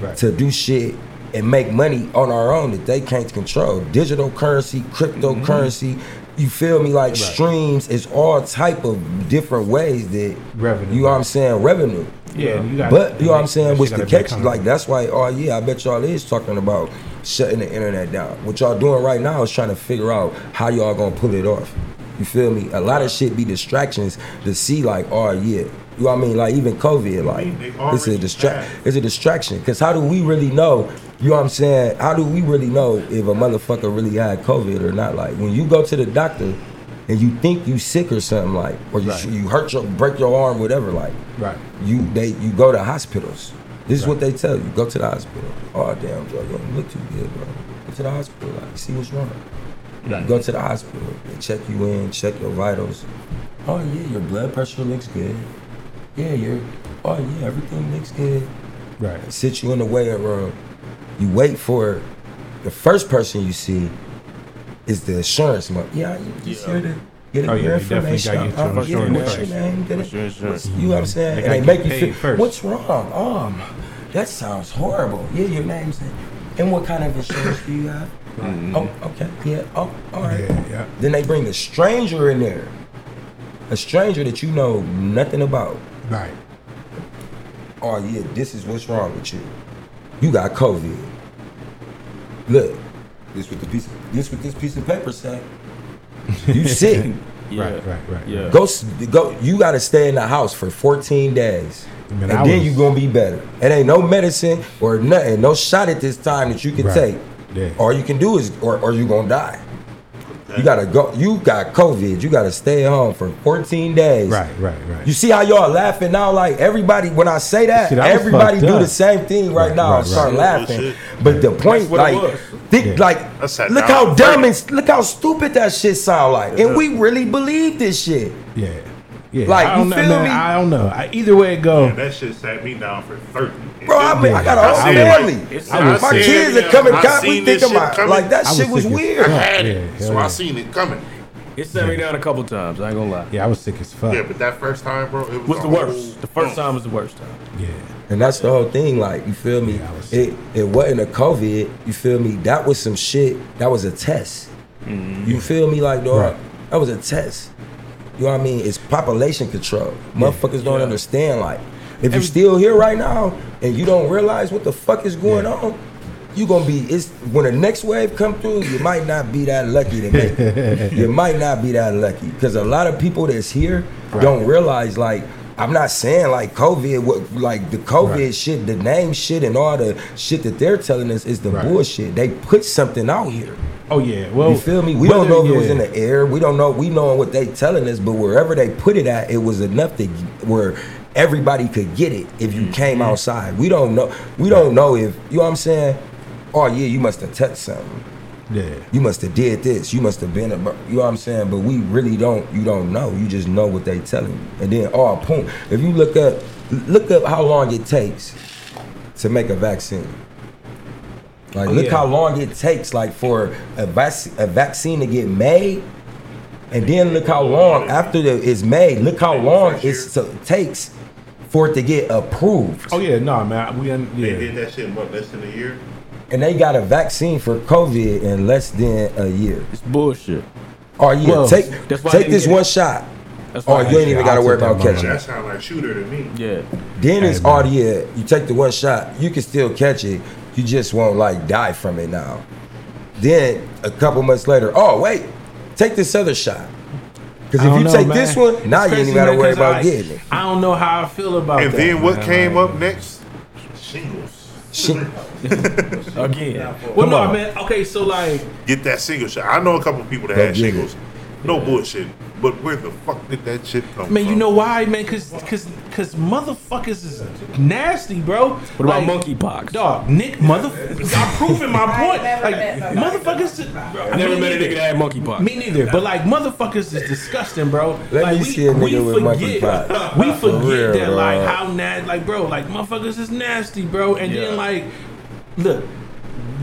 Right. to do shit and make money on our own that they can't control. Digital currency, cryptocurrency, you feel me? Like Mm-hmm. Right. streams is all type of different ways that Revenue. You know what I'm saying? Revenue. Yeah. You got. It. But you know what I'm saying? What's the catch? Like that's why. Oh yeah, I bet y'all is talking about shutting the internet down. What y'all doing right now is trying to figure out how y'all gonna pull it off. You feel me? A lot of shit be distractions to see like, oh yeah. You know what I mean? Like even COVID, like it's a distract. It's a distraction. Cause how do we really know? You know what I'm saying? How do we really know if a motherfucker really had COVID or not? Like when you go to the doctor and you think you sick or something like, or you Right. you hurt your break your arm, whatever. Like Right. you they you go to hospitals. This is what they tell you. Go to the hospital. Oh damn, Joe, you don't look too good, bro. Go to the hospital. Like, see what's wrong. You go to the hospital. They check you in, check your vitals. Oh yeah, your blood pressure looks good. Yeah, your oh yeah, everything looks good. Right. Sit you in the waiting room. You wait for the first person you see is the insurance money. Yeah, you just Yeah. here to get Oh, yeah, your they definitely information. gotta get your Uh, yeah, what's your name? Get What's it. your insurance? You know what I'm saying? They and they make you feel first. what's wrong? Um, that sounds horrible. Yeah, your name's in. And what kind of insurance do you have? Mm-hmm. Oh, okay. Yeah. Oh, all right. Yeah, yeah. Then they bring a stranger in there. A stranger that you know nothing about. Right. Oh yeah, this is what's wrong with you. You got COVID. Look, this what the piece of, this what this piece of paper say. You sick. Yeah. Right, right, right. Yeah. Go go. You got to stay in the house for 14 days, Man, and I then was- you gonna be better. It ain't no medicine or nothing, no shot at this time that you can Right. take. Yeah. All you can do is, or, or you gonna die. You gotta go. You got COVID. You gotta stay home for 14 days. Right, right, right. You see how y'all laughing now? Like everybody, when I say that, everybody do the same thing right, Right, now right, and start right. laughing. But the point, like, think, Yeah. like, look how dumb and look how stupid that shit sound like, and we really believe this shit. yeah. Yeah. Like, I don't you know, feel man, me? I don't know. I, either way it go. Yeah, that shit sat me down for 30. Bro, I mean, I got a whole seen it, family. like, it's- My I was seeing kids it, are coming. I God, we seen this think shit about coming. like that shit was was weird. I had it, so. I seen it coming. It set me down a couple times. I ain't gonna lie. Yeah, I was sick as fuck. Yeah, but that first time, bro, it was, What's the worst? The first time was the worst time. Yeah. And that's the whole thing, like you feel me? Yeah, It it wasn't a COVID. You feel me? That was some shit. That was a test. Mm-hmm. You feel me? Like dog, Right. that was a test. You know what I mean? It's population control. Motherfuckers don't Yeah. understand. Like, if you're still here right now and you don't realize what the fuck is going Yeah. on, you gonna be. It's when the next wave come through. You might not be that lucky to make it. you might not be that lucky because a lot of people that's here don't realize like. I'm not saying like COVID, what like the COVID Right. shit, the name shit, and all the shit that they're telling us is the Right. bullshit. They put something out here. Oh yeah. Well, You feel me? We don't know if it was in the air. We don't know. We know what they telling us, but wherever they put it at, it was enough to where everybody could get it if you came Mm-hmm. outside. We don't know. We don't know if you know what I'm saying. Oh yeah, you must have touched something. Yeah. You must have did this. You must have been a. You know what I'm saying? But we really don't. You don't know. You just know what they telling you. And then oh, point. If you look up, look up how long it takes to make a vaccine. Like, Oh, look yeah. how long it takes, like, for a, vac- a vaccine to get made, and then look how long after the, it's made. Look how long it year. takes for it to get approved. Oh yeah. No, man. We un- They did that shit in what, less than a year? And they got a vaccine for COVID in less than a year. It's bullshit. Oh yeah, Well, take take this get it. one shot. That's Oh, you ain't even got to worry about mother- catching That it. sound like shooter to me. Yeah. Then it's Hey, oh yeah, you take the one shot, you can still catch it. You just won't like die from it now. Then a couple months later, oh wait, take this other shot. Because if you know, take man. this one, now you ain't even got to worry about I- getting it. I don't know how I feel about it. And that. then what man. came Like- up next? Shingles. Shit. Again. Well, Come no, on. man. Okay, so like, Get that single shot. I know a couple people that Go had get shingles. No bullshit. But where the fuck did that shit come man, from? you know why, man? Cause, cause, cause motherfuckers is nasty, bro. What about monkeypox? Dog, Nick, motherfuckers. I'm proving my point. never Like, met nobody. motherfuckers. I never me met a neither. nigga that had monkeypox. Me neither. But like, motherfuckers is disgusting, bro. Let like, me see a nigga with forget, monkeypox. we For forget real, that, like, dog. how nasty, like, bro, like, motherfuckers is nasty, bro. And Yeah. then, like, look,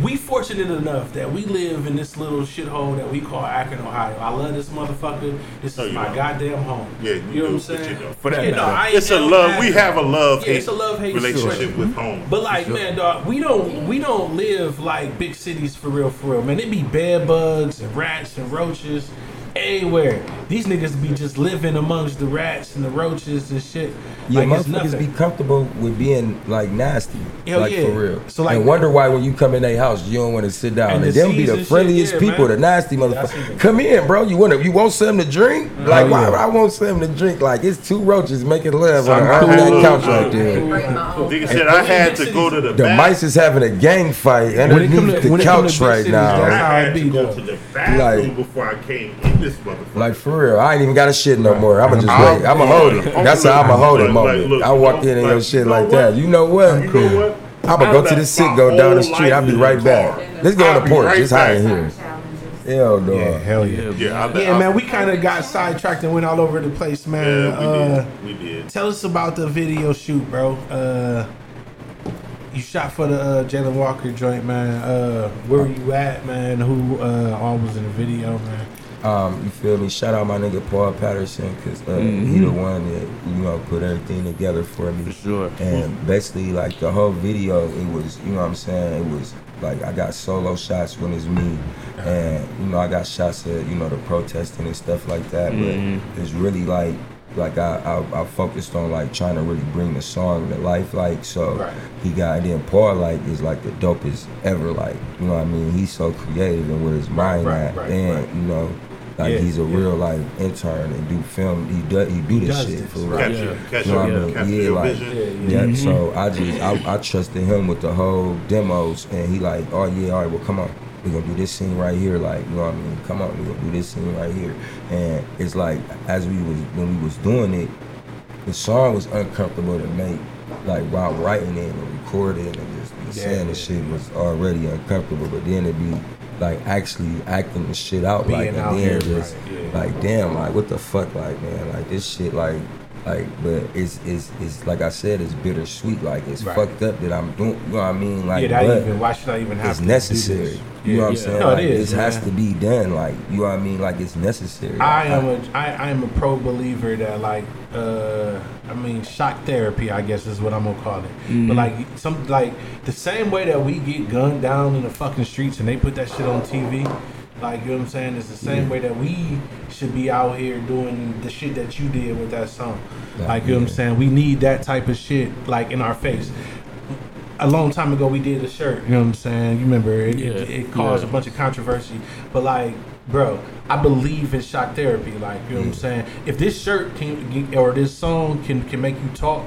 we fortunate enough that we live in this little shithole that we call Akron, Ohio. I love this motherfucker. This No, is my don't. goddamn home. Yeah, you you know what I'm saying? you don't. For that Yeah, no, It's a love. bad. We have a love Yeah, hate it's a love hate relationship situation. with home. But like, man, dog, we don't we don't live like big cities for real, for real, man. It be bed bugs and rats and roaches everywhere. These niggas be just living amongst the rats and the roaches and shit. Yeah, like it's motherfuckers be comfortable with being like nasty, Hell like yeah. for real. So, like- and wonder why when you come in their house, you don't want to sit down. And And, them be the friendliest shit, yeah, people, man. the nasty Yeah, motherfuckers. see. Come in, bro. You want to? You want something to drink? Oh, like Oh, why yeah. would I want something to drink? Like it's two roaches making love So on, I on had that couch I- right there. Bring. Uh-huh. Nigga said I had to go to the, The bath- mice is having a gang fight When it come underneath to- the when it come to couch right cities, I that's now. how it had be, to go to the bathroom Like- before I came in this motherfucker. Like for real, I ain't even got a shit no more. I'ma just I'm wait. I'ma hold it. That's how I'ma hold it Like, moment. look, I walk in and your shit like what? that. You know what? You know what? I'ma go to the left sit, go down the street. I'll be right back. Let's go on the porch. right It's hot in here. Hell no. Yeah, hell yeah. Yeah, I, Yeah, I, man, we kind of got sidetracked and went all over the place, man. Yeah, we uh, did. We did. Tell us about the video shoot, bro. Uh, you shot for the uh, Jayland Walker joint, man. Uh, where were you at, man? Who uh, all was in the video, man? Um, you feel me? Shout out my nigga Paul Patterson, cause uh, he the one that you know put everything together for me. For sure. And basically, like the whole video, it was, you know what I'm saying? It was like I got solo shots when it's me, and you know I got shots of you know the protesting and stuff like that. Mhm. But it's really like, like I, I I focused on like trying to really bring the song to life. Like so, Right. he got and then Paul like is like the dopest ever. Like you know what I mean? He's so creative and with his mind right, at, right, and right. you know. Like Yeah, he's a yeah. real like intern and do film. He do he do this shit this, for right. real. Catch, Yeah. your, catch You know what I your, mean? capture Yeah, like- vision. Yeah, yeah. Yeah, Mhm. so I just I, I trusted him with the whole demos, and he like, oh yeah, all right, well come on, we're gonna do this scene right here, like you know what I mean? Come on, we're gonna do this scene right here, and it's like as we was when we was doing it, the song was uncomfortable to make, like while writing it and recording and just be Yeah, saying the yeah, shit was already uncomfortable, but then it be like actually acting the shit out, Being like and out then here, just right, yeah. like damn, like what the fuck, like man, like this shit, like. Like, but it's, it's it's like I said, it's bittersweet. Like it's Right. fucked up that I'm doing. You know what I mean? Like, yeah, that even. Why should I even have it's necessary. This? You know what I'm saying? No, it like, is, It has to be done. Like, you know what I mean? Like it's necessary. I Like, am a I, I am a pro believer that like uh I mean shock therapy I guess is what I'm gonna call it. But like some like the same way that we get gunned down in the fucking streets and they put that shit on TV, like you know what I'm saying, it's the same Yeah. way that we should be out here doing the shit that you did with that song. Like, Like you know what I'm saying? We need that type of shit like in our face. A long time ago, we did a shirt. You know what I'm saying? You remember it? Yeah, it, it caused yeah. a bunch of controversy, but like, bro, I believe in shock therapy. Like, you know what I'm mm. saying? If this shirt can or this song can can make you talk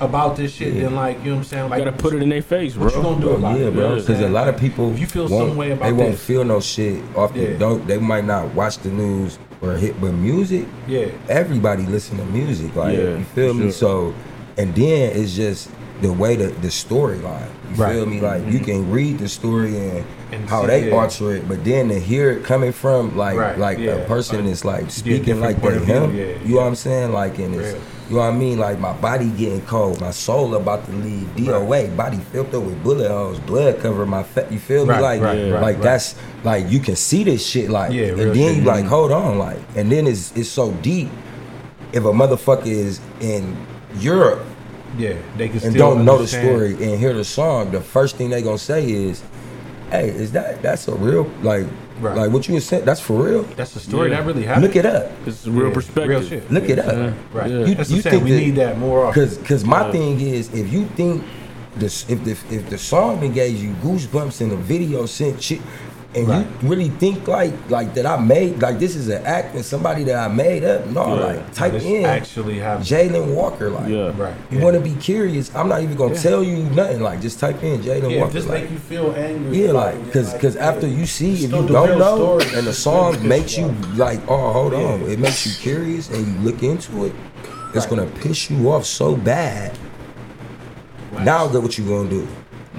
about this shit, Yeah. then like, you know what I'm saying? Like, gotta put it in their face, bro. What you gonna do Bro, about yeah, it? bro. You know what I'm Because a lot of people, If you feel some way about they won't this. feel no shit off the Yeah. don't. They might not watch the news or hit, but music, Yeah, everybody listen to music. Like, Yeah, you feel me? sure. So, and then it's just the way the the storyline. You Right. feel me? Like you mm-hmm. can read the story and, And how see- they yeah. alter it, but then to hear it coming from like Right, like yeah. a person that's like speaking different like point they of view, him. yeah, you know what I'm saying? Like and it's you know what I mean? Like my body getting cold, my soul about to leave DOA, body filled up with bullet holes, blood cover my fat. You feel me? Right, like right, right, like right. that's like you can see this shit like, Yeah, and then shit. you like hold on like, and then it's it's so deep. If a motherfucker is in Europe yeah, they can and still don't know the story and hear the song, the first thing they gonna say is, "Hey, is that that's a real like Right. like what you was saying? That's for real? That's a story Yeah. that really happened. Look it up. It's a real Yeah, perspective. real shit. Look it up. Yeah. Right. Yeah. You- That's you what I'm saying. think We that- need that more often. Cause cause my Yeah. thing is if you think this if the if the song done gave you goosebumps and the video sent shit and Right. you really think like like that I made like this is an act and somebody that I made up no Yeah. like type This in actually happened. Jayland Walker like Yeah. Right. you yeah. want to be curious I'm not even gonna Yeah. tell you nothing like just type in Jayland Yeah, Walker just like, make you feel angry. Yeah, like, it, cause, like, cause after you see, if you don't know, story. and the song makes you off. like, oh, hold on, it makes you curious, and you look into it, it's Right. gonna piss you off so bad. Right. Now, look what you gonna do.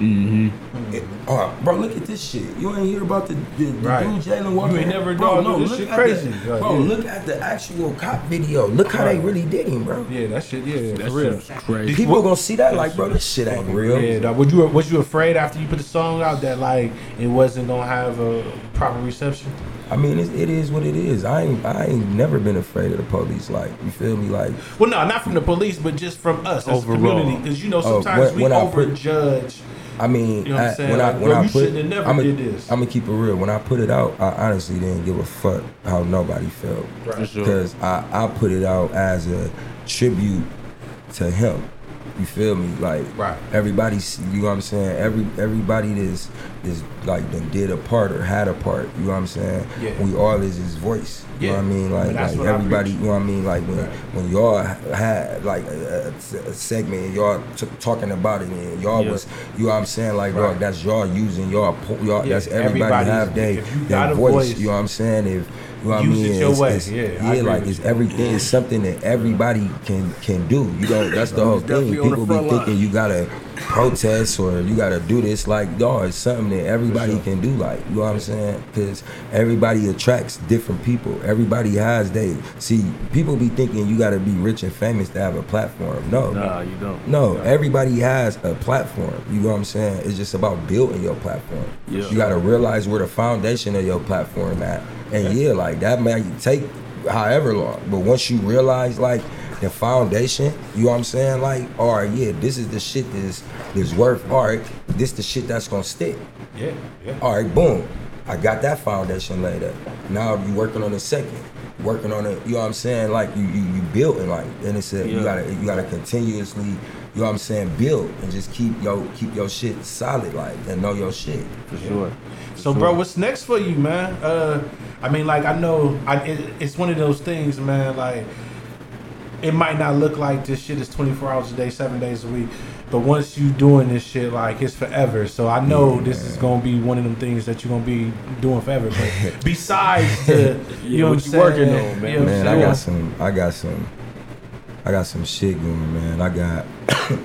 Mm-hmm. It- all right, bro, look at this shit. You ain't hear about the, the, the Right. dude Jayland Walker? You ain't never bro, know, no, this look shit at crazy. The, bro, yeah. look at the actual cop video. Look how they really did him, bro. Yeah, that shit. Yeah, That for real. shit's crazy. People gonna see that like, bro, this shit ain't real. Yeah, dog. was you was you afraid after you put the song out that like it wasn't gonna have a proper reception? I mean, it, it is what it is. I ain't, I ain't never been afraid of the police. Like, you feel me? Like, Well, no, not from the police, but just from us as Overall. a community. Because you know Oh, sometimes when- we when I put- overjudge. I mean, You know what I'm I- saying? when I when bro, I put, shouldn't have never I'm did this. I'm gonna keep it real. When I put it out, I honestly didn't give a fuck how nobody felt For sure. because I I put it out as a tribute to him. You feel me? Like Right. everybody's, you know what I'm saying? Every everybody is is like done did a part or had a part. You know what I'm saying? Yeah. We all is his voice. You know what I mean? Like, like everybody. You know what I mean? Like when Right. when y'all had like a, a- a segment, and y'all t- talking about it, and y'all Yeah. was, you know what I'm saying? Like, Right. dog, that's y'all using y'all, y'all. Yeah, that's everybody everybody's- have they their got voice, voice, You know what I'm saying? If you know what I mean? it your It's- way. it's- Yeah, yeah, like it's you. everything It's something that everybody can can do. You know, that's the whole thing. definitely on the People be front line. thinking you gotta protest or you gotta do this. Like, dog, it's something that everybody sure. can do. Like, you know what I'm saying? Because everybody attracts different people. Everybody has they see. People be thinking you gotta be rich and famous to have a platform. No, Nah, you don't. no, everybody has a platform. You know what I'm saying? It's just about building your platform. Yeah. You got to realize where the foundation of your platform at. And yeah, like Like that might take however long. But once you realize like the foundation, you know what I'm saying? Like, all right, yeah, this is the shit that's that's worth. All right, this the shit that's gonna stick. Yeah, yeah. All right, boom. I got that foundation laid up. Now you working on the second, working on it. You know what I'm saying? Like you you, you building like, and it's a, you gotta you gotta continuously. You know what I'm saying? Build and just keep yo keep your shit solid like and know your shit. For sure. So, bro, what's next for you, man? Uh, I mean, like, I know I, it, it's one of those things, man. Like, it might not look like this shit is 24 hours a day, seven days a week, but once you doing this shit, like, it's forever. So I know Yeah, this is gonna be one of them things that you're gonna be doing forever. But besides the, you know what what you working on, man. You know Man, I'm got some I got some I got some shit going, man. I got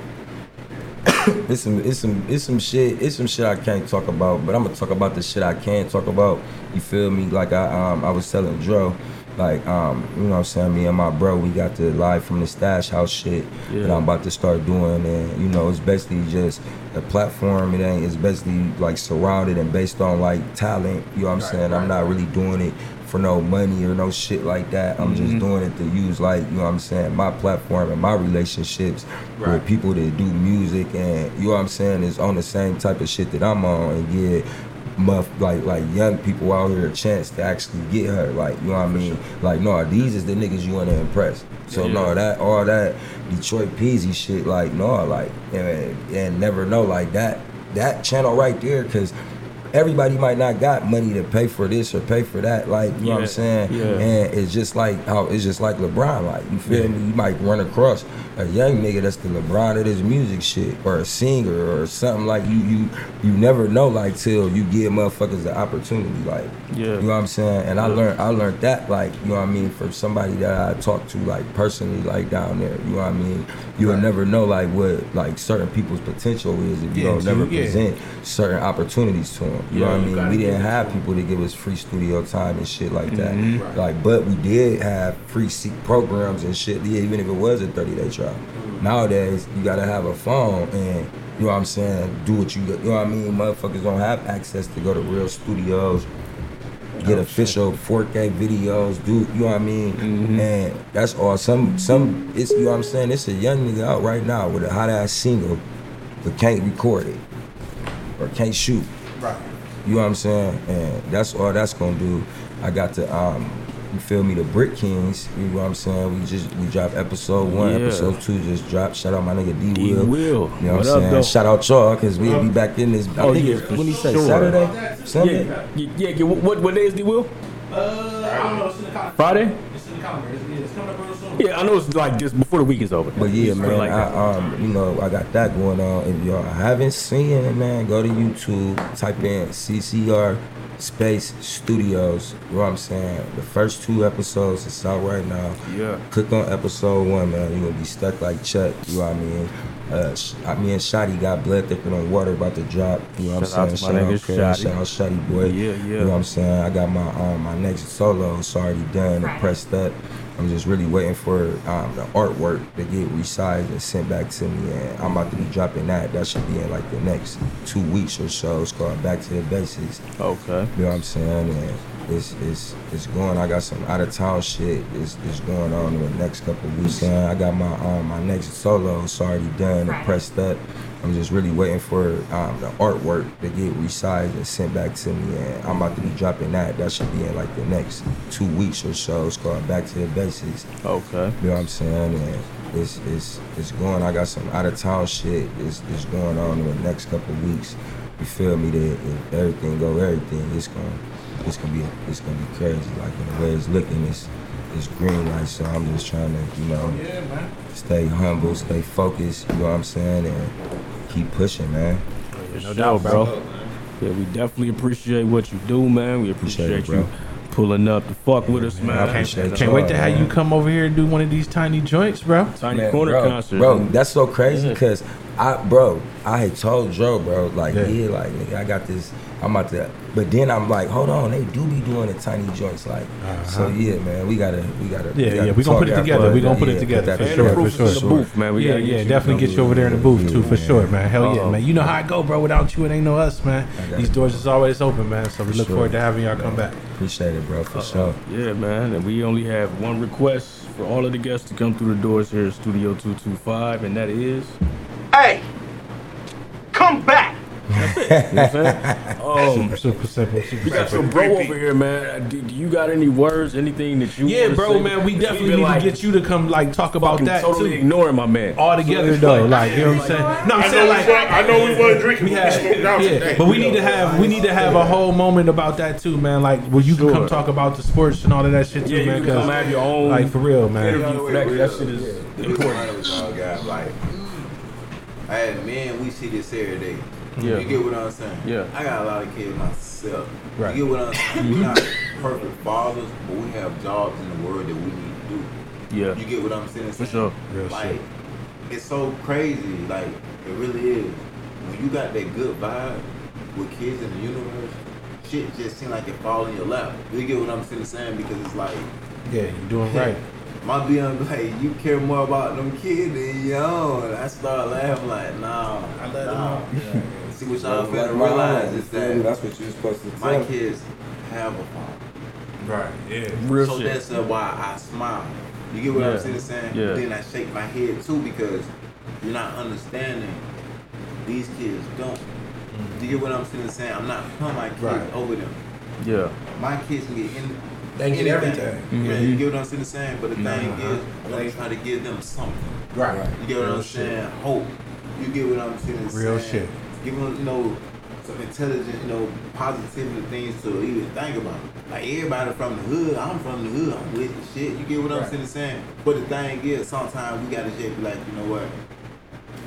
it's some it's some it's some shit it's some shit I can't talk about, but I'm gonna talk about the shit I can talk about. You feel me? Like I um I was telling Dro, like um you know what I'm saying me and my bro we got the live from the stash house shit that I'm about to start doing, and you know it's basically just a platform. It ain't it's basically like surrounded and based on like talent. You know what I'm saying? I'm not really doing it for no money or no shit like that. I'm just doing it to use like, you know what I'm saying, my platform and my relationships Right. with people that do music and you know what I'm saying is on the same type of shit that I'm on and get muff like like young people out here a chance to actually get her. Like, you know what I mean? Like, no, these is the niggas you wanna impress. So Yeah. no, that all that Detroit Peasy shit, like no, like and, and never know like that that channel right there, cause everybody might not got money to pay for this or pay for that. Like you know what I'm saying? yeah. And it's just like how it's just like LeBron. Like you feel me? You might run across a young nigga that's the LeBron of this music shit, or a singer or something like you. You you never know like till you give motherfuckers the opportunity. Like Yeah. you know what I'm saying? And I learned I learned that like you know what I mean from somebody that I talked to like personally like down there. You know what I mean? You will Right. never know like what like certain people's potential is if you Yeah, don't until never yeah. present certain opportunities to them. You know what I mean? We didn't have people to give us free studio time and shit like that. Mhm. Right. Like, but we did have free seat programs and shit. Yeah, even if it was a 30 day trial. Nowadays, you gotta have a phone and you know what I'm saying. Do what you you know what I mean. Motherfuckers don't have access to go to real studios. Get Oh, official 4K videos, do you know what I mean? Mhm. And that's all. Some some it's you know what I'm saying. It's a young nigga out right now with a hot ass single, but can't record it or can't shoot. Right. You know what I'm saying? And that's all that's gonna do. I got to um you feel me, the Brick Kings, you know what I'm saying? We just we dropped episode one, Yeah. episode two just dropped. Shout out my nigga D D Will. Will. You know What what I'm up, saying? though? Shout out y'all, cause we'll be back in this I Oh, think yeah, it's when he say sure. Saturday? Sunday? Yeah, yeah, yeah, yeah. What, what day is D will? Uh, I don't know. It's in the calendar. Friday? It's in the calendar. It's, yeah, it's coming up real soon. Yeah, I know it's like just before the week is over. But yeah, man, like. I, um, you know, I got that going on. If y'all haven't seen it, man, go to YouTube, type in CCR Space Studios. You know what I'm saying? The first two episodes is out right now. Yeah. Click on episode one, man. You're gonna be stuck like Chuck. You know what I mean? Uh, me and Shotty got blood thicker than water about to drop. You know what Shout I'm to saying? my nigga Craig, Shotty. Shout out Shotty boy. Yeah, yeah. You know what I'm saying? I got my um my next solo. It's already done and pressed up. I'm just really waiting for um, the artwork to get resized and sent back to me, and I'm about to be dropping that. That should be in like the next two weeks or so. It's called Back to the Basics. Okay. You know what I'm saying? And it's it's it's going. I got some out of town shit. It's, it's going on in the next couple of weeks. And I got my um my next solo. It's already done and pressed up. I'm just really waiting for um, the artwork to get resized and sent back to me. And I'm about to be dropping that. That should be in like the next two weeks or so. It's called Back to the Basics. Okay. You know what I'm saying? And it's it's it's going. I got some out of town shit. It's, it's going on in the next couple of weeks. You feel me? That if everything go everything, it's gonna it's gonna be it's gonna be crazy. Like in the way it's looking, it's it's green light. So I'm just trying to you know Yeah, man. stay humble, stay focused. You know what I'm saying? And keep pushing, man. No doubt, bro. Yeah, we definitely appreciate what you do, man. We Appreciate appreciate, it, you pulling up to fuck with us, man. I appreciate Can't wait to have man. you come over here and do one of these tiny joints, bro. Tiny Man, corner bro, concert. bro. That's so crazy Yeah. because I bro, I had told Joe, bro, like Yeah. yeah, like nigga, I got this. I'm about to, but then I'm like, hold on, they do be doing the tiny joints, like. So yeah, man, we gotta, we gotta. Uh-huh. Yeah, gotta yeah, we gonna put it after together. We gonna put it together, that for sure, for sure. is in the booth, man. We yeah, gotta yeah, definitely get you over there in the booth too, for sure, man. man. Hell yeah, Uh-oh. man. You know how I go, bro. Without you, it ain't no us, man. These doors is always open, man. So we look sure. forward to having y'all come back. Appreciate it, bro, for sure. Yeah, man. And we only have one request for all of the guests to come through the doors here at Studio 225, and that is. Hey, come back. You know what I'm saying? Um, Super simple, super we got some bro over here, man. Do, do you got any words, anything that you Yeah, bro, say? man. We definitely need like, to get you to come, like, talk about fucking that totally too. ignoring my man. All together though, like you know what I'm saying. No, I'm I saying like I know we want drinking. we We had, yeah, today. but we need to have we need to have a whole moment about that too, man. Like where you can come talk about the sports and all of that shit too, Yeah, you man. can come 'cause, have your own like for real, man. interview for that. 'cause That shit is The important. reason why like, hey man, we see this every day. Yeah. You get what I'm saying? Yeah. I got a lot of kids myself. Right. You get what I'm saying? We're not perfect fathers, but we have jobs in the world that we need to do. Yeah, You get what I'm saying? for sure. Real like, shit. it's so crazy. Like, it really is. When you got that good vibe with kids in the universe, shit just seems like it fall in your lap. You get what I'm saying? saying? Because it's like, Yeah, you're doing right. My BM like, you care more about them kids than your own. I start laughing like, nah. I let nah. them See what y'all Let fail to realize is you feel me? that that's what you're supposed to my tell. kids have a father. Right. Yeah. Real so shit. that's uh, why I smile. You get what Yeah. I'm saying? saying? Yeah. Then I shake my head too because you're not understanding. These kids don't. Do You get what I'm saying? saying? I'm not putting my kids Right. over them. Yeah, My kids can get in. They get anything. everything. Yeah, you get what I'm saying? saying? But the thing Uh-huh. is, I'm gonna try to give them something. Right. You get what Real I'm shit. saying? Hope. You get what I'm saying? Real saying? shit. Give them, you know, some intelligent, you know, positivity things to even think about. Like everybody from the hood, I'm from the hood, I'm with the shit. You get what I'm Right. saying? saying? But the thing is, sometimes we gotta just be like, you know what?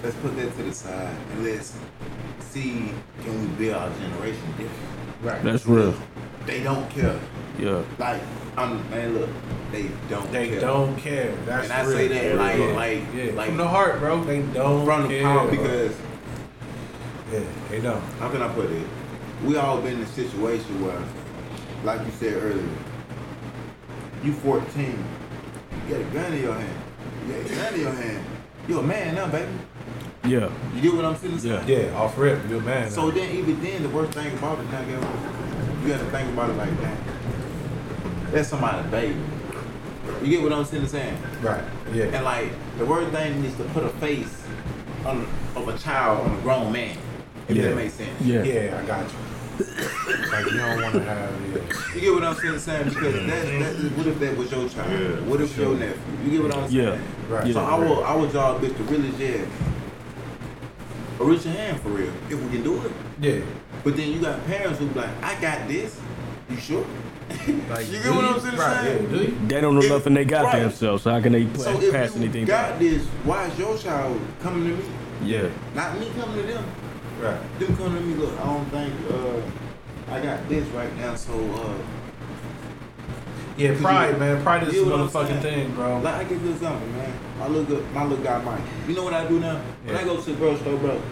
Let's put that to the side and let's see can we build our generation different. Right. that's real. They don't care. Yeah, Like, I'm man, look, they don't They care. don't care. That's And I real. say that like, yeah. like, yeah. like from the heart, bro. They don't from the care power because yeah, they don't. how can I put it? We all been in a situation where, like you said earlier, you 14, you got a gun in your hand. You got a gun in your hand. You a man now, baby. yeah, You get what I'm saying? Yeah. Yeah, off rip, you're a man. So now. then, even then, the worst thing about it, now, you got to think about it like that. That's somebody's baby. You get what I'm saying? saying? right. Yeah. And like the worst thing is to put a face on of a child on a grown man. If Yeah. that makes sense. yeah, Yeah, I got you. like you don't want to have. Yeah. You get what I'm saying, saying? Because that, that, what if that was your child? Yeah, what if your nephew? You get what I'm saying? Yeah. Right. So Yeah. our our job is to really just reach your hand for real, if we can do it. Yeah. But then you got parents who be like, I got this. You sure? Like, you get what I'm saying? Right. Yeah. saying? Do you? they don't know If- nothing they got right. themselves. So how can they So pass, if you anything got down? this, why is your child coming to me? Yeah, Not me coming to them. Right. Them coming to me, look, I don't think uh, I got this right now, so uh, Yeah, pride, man. Pride is a You know motherfucking thing, bro. Like I give you example, man. My little good, my little guy Mike. You know what I do now? When Yeah. I go to the grocery store, bro,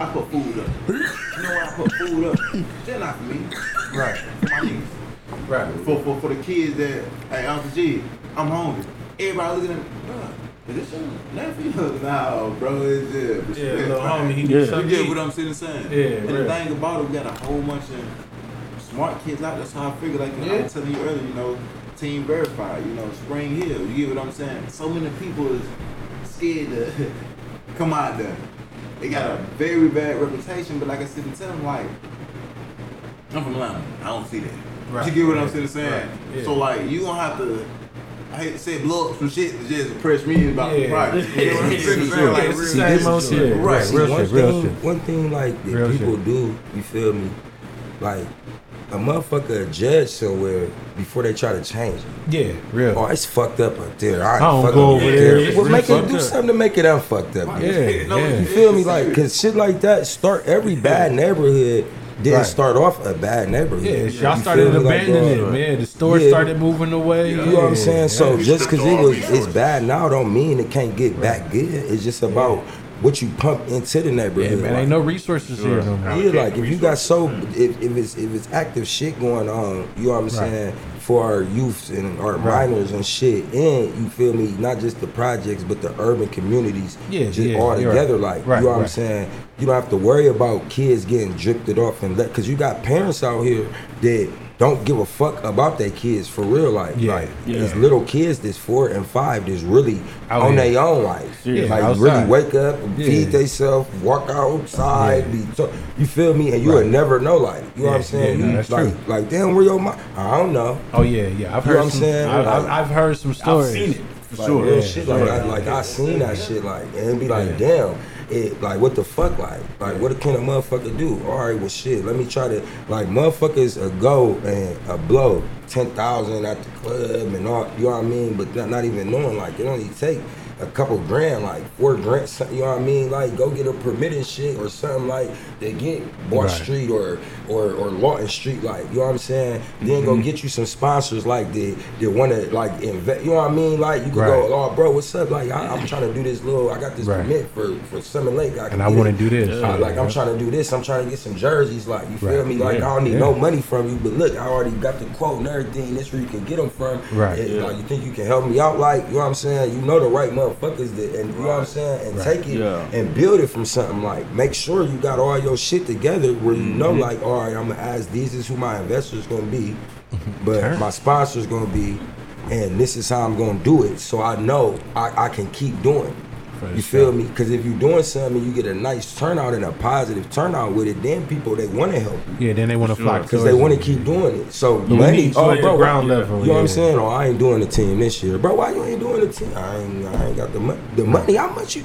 I put food up. you know why I put food up? Just not for me, Right. for my niggas. Right. For, for for the kids that, hey, Uncle G, I'm hungry. Everybody looking at me, bro, is this your nephew? nah, bro, it's just Yeah, respect, little man. homie, he Yeah. did You something. get what I'm saying? saying? Yeah, And real. the thing about it, we got a whole bunch of smart kids out. That's how I figure. Like you know, I was telling you earlier, you know, Team Verified, you know, Spring Hill. You get what I'm saying? So many people is scared to come out there. They got a very bad reputation, but like I said, and tell them like, I'm from Atlanta. I don't see that. Right. You get what I'm Yeah. saying? saying? Right. Yeah. So like, you gonna have to. I hate to say blow up some shit to just impress me about the Yeah. You know what I'm saying? Yeah. saying? Like, It's the real same shit. old shit. Right. See, Real one shit, real thing, shit. one thing like that Real people shit. do, you feel me? Like a motherfucker judge somewhere before they try to change it. Yeah, real. Oh, it's fucked up up there. I, I don't fuck go up over there. It's Well, really make it do up. something to make it unfucked up. Yeah, No, yeah. You feel me? Like, cause shit like that start every bad neighborhood didn't Right. start off a bad neighborhood. Yeah, You y'all feel started me? Like, abandoning uh, it, man. The store yeah. started moving away. You know what I'm saying? So yeah. just because it was it's bad now don't mean it can't get back good. It's just about what you pump into the Yeah, neighborhood. man, Like, ain't no resources here. No more. yeah, like if you got so if, if it's if it's active shit going on, you know what I'm Right. saying, for our youths and our minors and shit, and you feel me, not just the projects but the urban communities, Yeah, just yeah, all together. right. Like Right, you know what I'm saying, you don't have to worry about kids getting drifted off and let because you got parents out here that don't give a fuck about their kids for real. life. Yeah, like yeah. these little kids that's four and five that's really Out on their own life. Yeah, like outside. really wake up, Yeah. feed themselves, walk outside, Yeah. be so, you feel me, and you would Right. never know. Like you know what I'm saying? yeah, no, that's like true. like damn, where your mom? I don't know. Oh yeah, yeah. I've You heard know what I'm some. saying? I, I've, Like- I've heard some stories. I've seen it for Like, sure. real Yeah, shit. Like, yeah. I, like I seen that shit. Like and it'd be like, damn. It like what the fuck? Like like what can a motherfucker do? All right, well shit. Let me try to like motherfuckers a go and a blow ten thousand at the club and all. You know what I mean? But not, not even knowing like it only take a couple grand, like four grand. You know what I mean? Like go get a permit and shit or something like they get Bart Right. Street or or or Lawton Street. Like you know what I'm saying? Then go get you some sponsors like that that want to like invest. You know what I mean? Like you can Right. go, oh bro, what's up? Like I, I'm trying to do this little. I got this Right. permit for for Summit Lake. I can And I get wanna it. do this. Uh, like I'm trying to do this. I'm trying to get some jerseys. Like you feel Right. me? Like Yeah. I don't need Yeah. no money from you, but look, I already got the quote and everything. This where you can get them from. Right. And, Yeah. Like you think you can help me out? Like you know what I'm saying? You know the right motherfuckers that, and you know what I'm saying? And Right. take it Yeah. and build it from something. Like make sure you got all your shit together where you know Mm-hmm. like, all right, I'm gonna ask these is who my investors gonna be, but Turn. my sponsors gonna be, and this is how I'm gonna do it. So I know I, I can keep doing. For You sure. feel me? Because if you're doing something, you get a nice turnout and a positive turnout with it. Then people they want to help you Yeah, then they want to Sure. flock because they want to keep doing it. So we money, need oh bro, ground level, You know what I'm saying? Oh, I ain't doing the team this year, bro. Why you ain't doing the team? I ain't, I ain't got the money. The money, how much you?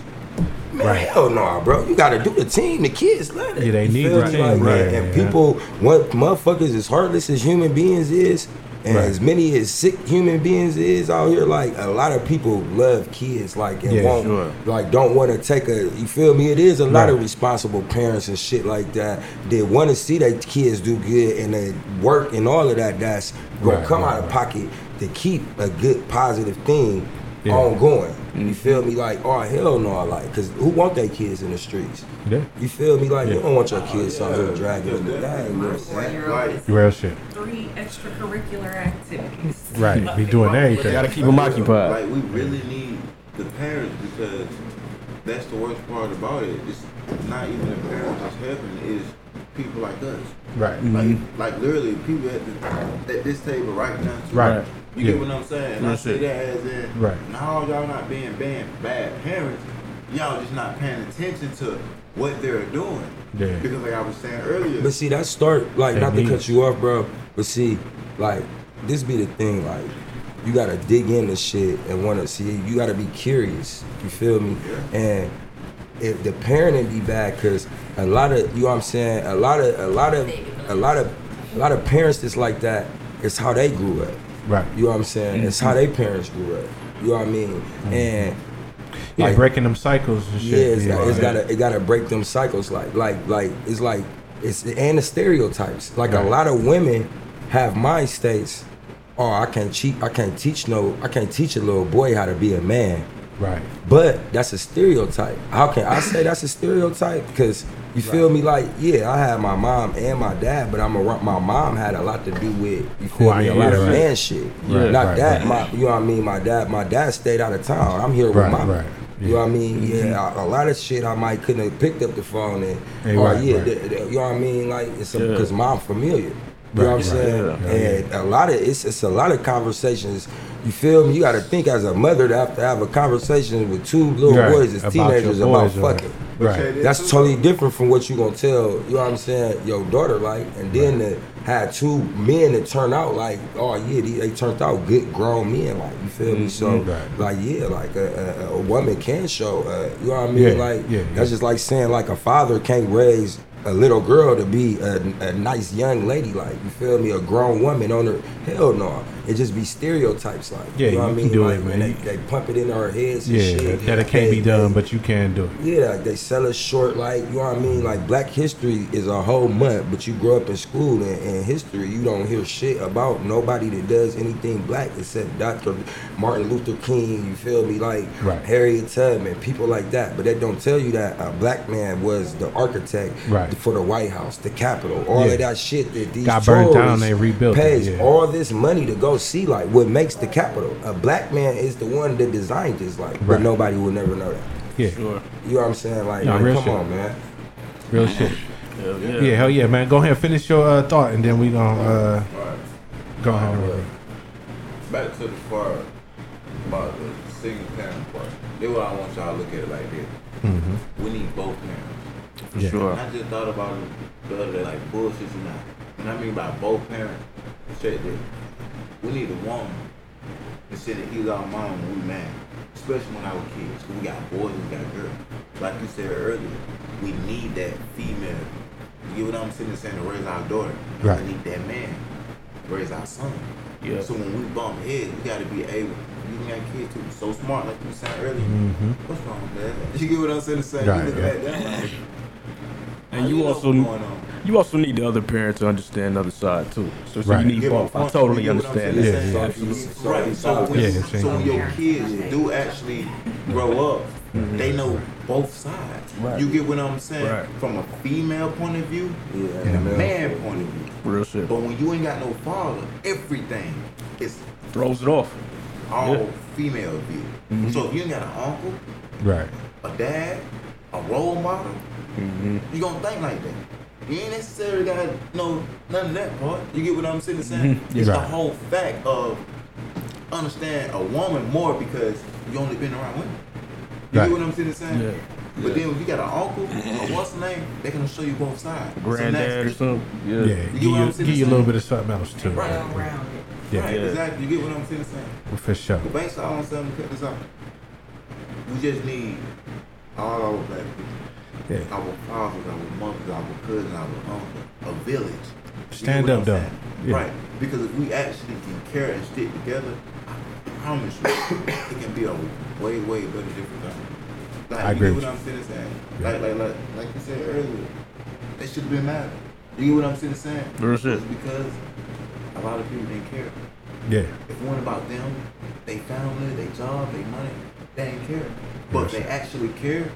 Man, Right. hell no, bro. You got to do the team. The kids love it. Yeah, they You need feel the me? team, Like, right, and, and yeah. people, what motherfuckers as heartless as human beings is, and Right. as many as sick human beings is out here, like a lot of people love kids, like and Yeah, won't, sure. like don't want to take a. You feel me? It is a lot of responsible parents and shit like that. They want to see their kids do good and they work and all of that. That's gonna Right, come right, out of pocket to keep a good positive thing Yeah. ongoing. You feel me? Like, oh hell no, I like, cause who want their kids in the streets? Yeah. You feel me? Like, Yeah. you don't want your kids out here dragging them down. You know what I'm saying? Real shit. three extracurricular activities. Right. Be doing everything. Gotta keep them occupied. Like we really need the parents because that's the worst part about it. It's not even the parents that's helping; it's people like us. Right. Like, mm-hmm. like literally, people at, the, at this table right now. too. Right. You Yeah. get what I'm saying? And I Real say shit. that as in, Right. now y'all not being bad, bad parents. Y'all just not paying attention to what they're doing. Yeah. Because like I was saying earlier, But see, that start like They not to cut you off, bro. But see, like this be the thing, like you gotta dig into shit and wanna see. You gotta be curious. You feel me? And if the parenting be bad, cause a lot of you know what I'm saying, a lot of a lot of a lot of a lot of parents that's like that. It's how they grew up. Right. You know what I'm saying? It's how mm-hmm. their parents grew up. You know what I mean? Mm-hmm. And Yeah, like, breaking them cycles and shit. yeah, it's, got, it's gotta it gotta break them cycles. Like like like it's like it's and the stereotypes. Like Right. a lot of women have mind states. Oh, I can't cheat. I can't teach no. I can't teach a little boy how to be a man. Right. But that's a stereotype. How can I say that's a stereotype? Because you feel me? Like, yeah, I had my mom and my dad, but I'm a, my mom had a lot to do with you feel I me? A am, lot yeah, of right. man shit. Right, Not right, that right. my you know what I mean. My dad, my dad stayed out of town. I'm here with Right, my right. You know what I mean? Yeah, a, a lot of shit I might couldn't have picked up the phone and Hey, or right, yeah, right. th- th- you know what I mean? Like it's Yeah. because mom familiar. You know what I'm Right, saying? yeah, and a lot of it's it's a lot of conversations. You feel me? You got to think as a mother to have to have a conversation with two little Right. boys as About teenagers about boys, right. fucking. Right. That's totally different from what you gonna tell, you know what I'm saying, your daughter like, and then to have two men that turn out like, oh yeah, they, they turned out good grown men, like you feel me? So Mhm. Right. like yeah, like a, a, a woman can show, uh, you know what I mean? Yeah, Like yeah, that's just like saying like a father can't raise a little girl to be a, a nice young lady, like you feel me, a grown woman on her. Hell no, it just be stereotypes, like Yeah, you know what I can mean. do like, it, man. They, they pump it into our heads. And Yeah, shit. that it can't They- be done, they- but you can do it. yeah, like they sell us short, like you know what I mean. Like Black History is a whole month, but you grow up in school and, and history, you don't hear shit about nobody that does anything black except Dr. Martin Luther King. You feel me? Like Right. Harriet Tubman, people like that. But they don't tell you that a black man was the architect Right. For the White House, the Capitol, all Yeah. of that shit that these Got burned down, tourists they rebuilt it, pays yeah. all this money to go see. Like what makes the Capitol? A black man is the one that designed this. Like, Right. but nobody will never know that. Yeah, Sure. You know what I'm saying? Like, No, man, real come shit. on, man. real shit. Hell yeah. Yeah, hell yeah, man. Go ahead, finish your uh, thought, and then we gonna uh, Alright. go ahead. And- back to the part about the single parent part. This what I want y'all to look at it like this. Mhm. We need both parents. For Yeah. sure. And I just thought about it the other day, like bullshit or not. When I mean by both parents, check that We need a woman to sit and ease our mom when we mad. Especially when I was kids. 'cause we got boys and we got girls. Like you said earlier, we need that female. You get what I'm saying? Saying to raise our daughter. Right. We need that man to raise our son. Yeah. So when we bump heads, we gotta be able. You got kids too, so smart, like you said saying earlier. Mhm. What's wrong with that? You get what I'm saying? saying Right, you look yeah. at that like, And how you also what's you also need the other parent to understand the other side too. So, so Right. you need both. I totally You get what I'm understand saying? that. Yeah, yeah. Absolutely. Right. So when, Yeah, so when your kids do actually grow up, mm-hmm. they know both sides. Right. You get what I'm saying? Right. From a female point of view Yeah, and a man point. point of view. Real shit. But when you ain't got no father, everything is Throws it off. all Yeah. female view. Mm-hmm. So if you ain't got an uncle, Right. a dad, a role model, Mm-hmm. you gonna think like that. You ain't necessarily gotta know none of that part. You get what I'm saying? saying? Mhm. It's Right. the whole fact of understand a woman more because you only been around women. You Right. get what I'm saying? saying? Yeah. But then if you got an uncle or what's the name, they can show you both sides. So Granddad or something. Yeah, Yeah. give what you, I'm give you a little bit of something else too. Right. Well rounded. Yeah, Right, Yeah. exactly. You get what I'm saying? saying? for sure. But based on something, cut this out. We just need all our black people. Yeah. our fathers, our mothers, our cousins, our uncles, a village. You Stand up, what though. Yeah. Right. Because if we actually can care and stick together, I promise you, it can be a way, way better different time. Like, I you agree get with what I'm saying? saying? Like, like, like, like you said earlier, they should have been mad. You get what I'm saying? saying? Real shit. Because a lot of people didn't care. Yeah. If it weren't about them, they family, their job, their money, they didn't care. But if they actually cared,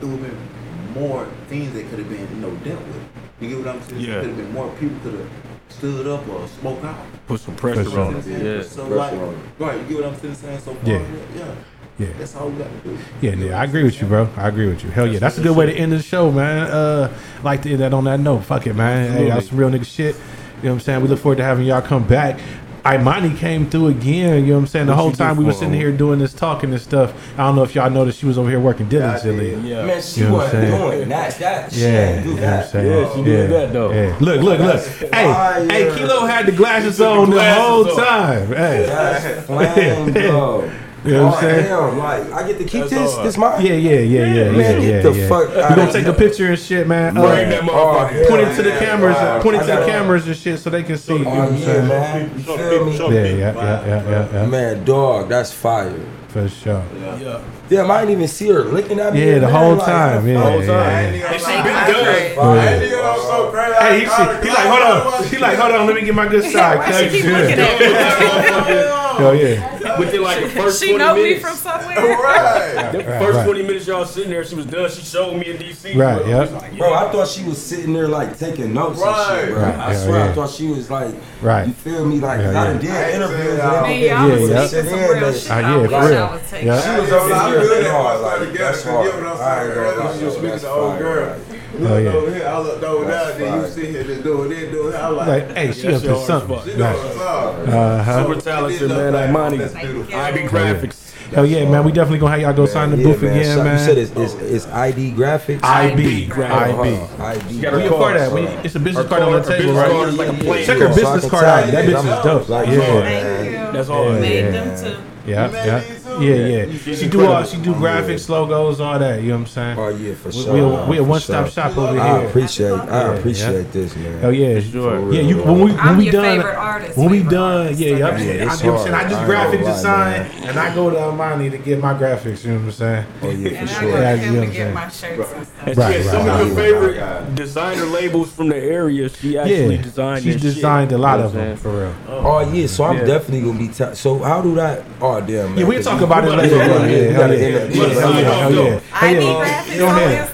it would have been more things that could have been, you know, dealt with. You get what I'm saying? Yeah. Could have been more people could have stood up or spoke out. Put some pressure For sure. on it. Yeah. So Pressure like, on it. right? You get what I'm saying? saying? So far, Yeah. yeah. Yeah. That's all we got to do. Yeah, yeah, I agree with you, bro. I agree with you. Hell yeah, that's a good way to end the show, man. Uh, like to end that on that note. Fuck it, man. Hey, that's some real nigga shit. You know what I'm saying? We look forward to having y'all come back. Imani came through again. You know what I'm saying? The What whole time we were sitting here doing this talking and stuff. I don't know if y'all noticed she was over here working diligently. Yeah. Man, she You know wasn't doing that. That she Yeah, didn't you know what I'm Yeah, she did that, though. Yeah. Look, look, look. Hey, fire. hey, Kilo had the glasses on the glasses whole on. time. Hey, That's flame, bro. You know what I'm Oh, saying? Damn, like I get to keep That's this. hard. This mine. yeah, yeah, yeah, yeah, yeah, Man, yeah. get the yeah. fuck We out gonna take a picture and shit, man. Bring that oh, motherfucker. point it to the cameras, Wow. point it to the cameras and shit, so they can see. Oh, you know Oh what I'm yeah, saying? man. You feel me? Yeah, yeah, yeah, yeah, yeah, yeah, Man, dog, that's fire. for sure. Yeah. Damn, I didn't even see her looking at me. Yeah, the man, whole like, time. Yeah, whole time. yeah. And she she been been done. great. Oh, yeah. And nigga, I'm so crazy. Hey, he, said- he like, hold on. He like, hold on. Let me get my good side. Why she keep looking at me? Hell yeah. Within like the first She 20 know me from somewhere. Right. the first right. 20 minutes y'all sitting there, she was done. She showed me in DC. Right, bro. yep. I was like, Bro, I thought she was sitting there like taking notes and Right. shit, bro. Right, I yeah, swear, yeah. I thought she was like, Right. you feel me? Like, 'cause Yeah, I done yeah. did interviews and Man, everything. Me, y'all was Yeah, yeah. speaking some Yeah, real but- shit. Ah, I yeah, wish for I real. was taking. Yeah. She was So over I'm here good at doing my like, side together. that's You hard. get what I'm I saying? ain't gonna lie, Earlier, she was though, speaking that's to old fire, girl. right. You Oh, yeah. over here, I looked over there, That's then you sit here just doing this, doing that. I'm like, Like, hey, she up to something. she know Right. Uh-huh. Super talented, man. Like money. That's. IB graphics. Hell yeah, man. We definitely gonna have y'all go sign the Yeah, booth man. again, So man. You said it's, it's, it's ID graphics? IB. graphics. IB. Uh-huh. ID. got her We a card, part of that. We, it's a business Her card on the table, right? card is like a plate. Check her business card out. That that bitch is dope. Like, Yeah. yeah, Thank man. you. That's hard. Made Yeah. them too. Yeah, You made yeah. these too? too. Yeah, yeah. She do all. She do graphics, logos, all that. You know what I'm saying? Oh yeah, for We- sure. we a- man, we a one-stop sure. shop over I here. appreciate. I Yeah, appreciate this, man. Oh yeah, Sure. Yeah, you when we when I'm we your done favorite artist, when we done, artist. yeah, yeah. I'm, Yeah, I, it's you know what I'm saying? I hard. do I graphic lie, design, man. and I go to Armani to get my graphics. You know what I'm saying? Oh yeah, And for I sure. go Yeah, to you him know to what I'm get my shirts and stuff. Right, right, some of your favorite designer labels from the area. She actually designed. she's designed a lot of them for real. Oh yeah, so I'm definitely gonna be. So how do that? Oh damn. Yeah, we'll 'cause talk we- about it we later. gotta- Yeah, we yeah, gotta hell yeah. Hell yeah, yeah. hell yeah. Hell yeah. graphics Go ahead.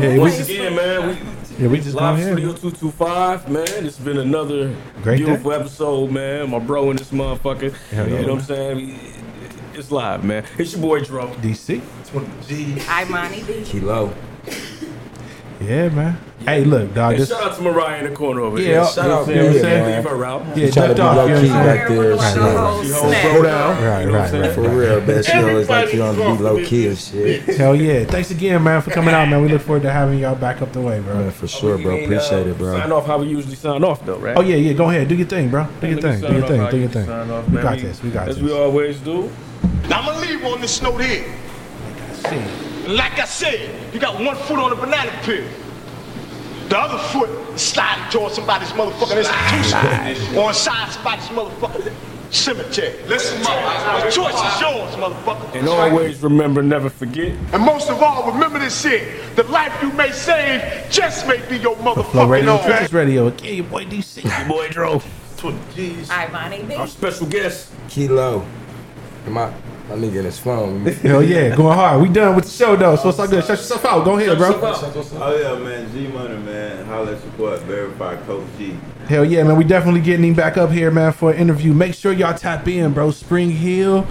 Yeah, Once just- again, man, we Yeah, we just go Live ahead. Studio 225, man. It's been another Great beautiful episode, man. My bro in this motherfucker. Hell yeah. You know what I'm saying? It's live, man. It's your boy Dro. DC. I'm Monty B. Kilo. Yeah, man. Hey, look, dog. And This, shout out to Mariah in the corner over Yeah, here. shout You know out, what I'm yeah, saying? man. Leave her out. yeah, Try to ducked be off. low You know key what I'm back saying? there. Like shit. the whole She holds snap. bro down. Right, right, right. For real, man. She always like you on to be low key and shit. Hell yeah. Thanks again, man, for coming out, man. We look forward to having y'all back up the way, bro. Man, for sure, bro. Appreciate uh, it, bro. Sign off how we usually sign off, though, right? Oh, yeah, yeah. Go ahead. Do your thing, bro. Do your thing. Do your thing. Do your thing. We got this. We got this. As this. we always do. Now I'm gonna leave on this note here. Like I said, you got one foot on a banana peel. The other foot is sliding towards somebody's motherfucking institution. or inside somebody's motherfucking cemetery. Listen, motherfucker. The choice is yours, motherfucker. And always remember, never forget. And most of all, remember this shit. The life you may save just may be your Flow motherfucking Radio, own. Fitness Radio. Yeah, your boy DC. Your boy Dro. I'm Monty B. Our special guest. Kilo. My my nigga in his phone. Hell yeah, going hard. We done with the show though, so it's all good. Shut yourself out. Go ahead, bro. Oh yeah, man. G Money, man. Holla at your boy, verified Coach G. Hell yeah, man. We definitely getting him back up here, man, for an interview. Make sure y'all tap in, bro. Spring Hill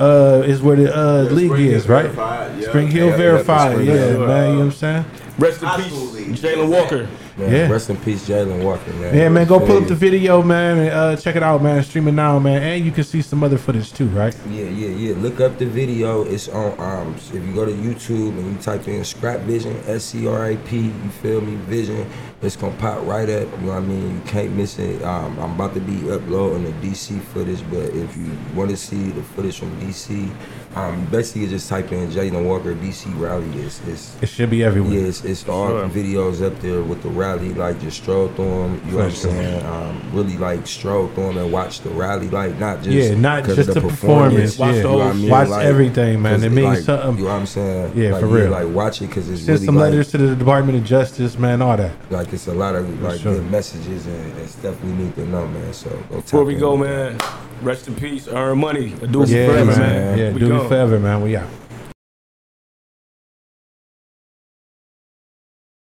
uh, is where the uh, league Spring is, Hill right? Verified, yeah. Spring Hill Yeah, yeah, verified, Spring yeah, man. You know what I'm saying? Rest in peace, school. Jayland Walker. Man, Yeah. Rest in peace, Jayland Walker, man. Yeah, man. Go pull up the video, man. And, uh, check it out, man. Stream it now, man. And you can see some other footage too, right? Yeah, yeah, yeah. Look up the video. It's on. Um, if you go to YouTube and you type in Scrap Vision, S C R A P, you feel me? Vision. It's gonna pop right up. You know what I mean? You can't miss it. Um, I'm about to be uploading the DC footage, but if you want to see the footage from DC, um, basically just type in Jayland Walker DC rally. It's, it's It should be everywhere. Yeah, it's, it's all Sure. videos up there with the rally, like just stroll through them. You know what I'm saying? Um, really like stroll through them and watch the rally, like not just Yeah, not just of the performance, Watch yeah. the You know whole I mean? Watch Like, everything, man. It means like, something. You know what I'm saying? Yeah, like, for real. Like watch it because it's Send really some like, letters to the Department of Justice, man. All that. like it's a lot of like sure. good messages and, and stuff we need to know, man. So go Before we go, with man, rest in peace. Earn money. Do it Yeah, forever, man. man. Yeah, We do forever, man. We out.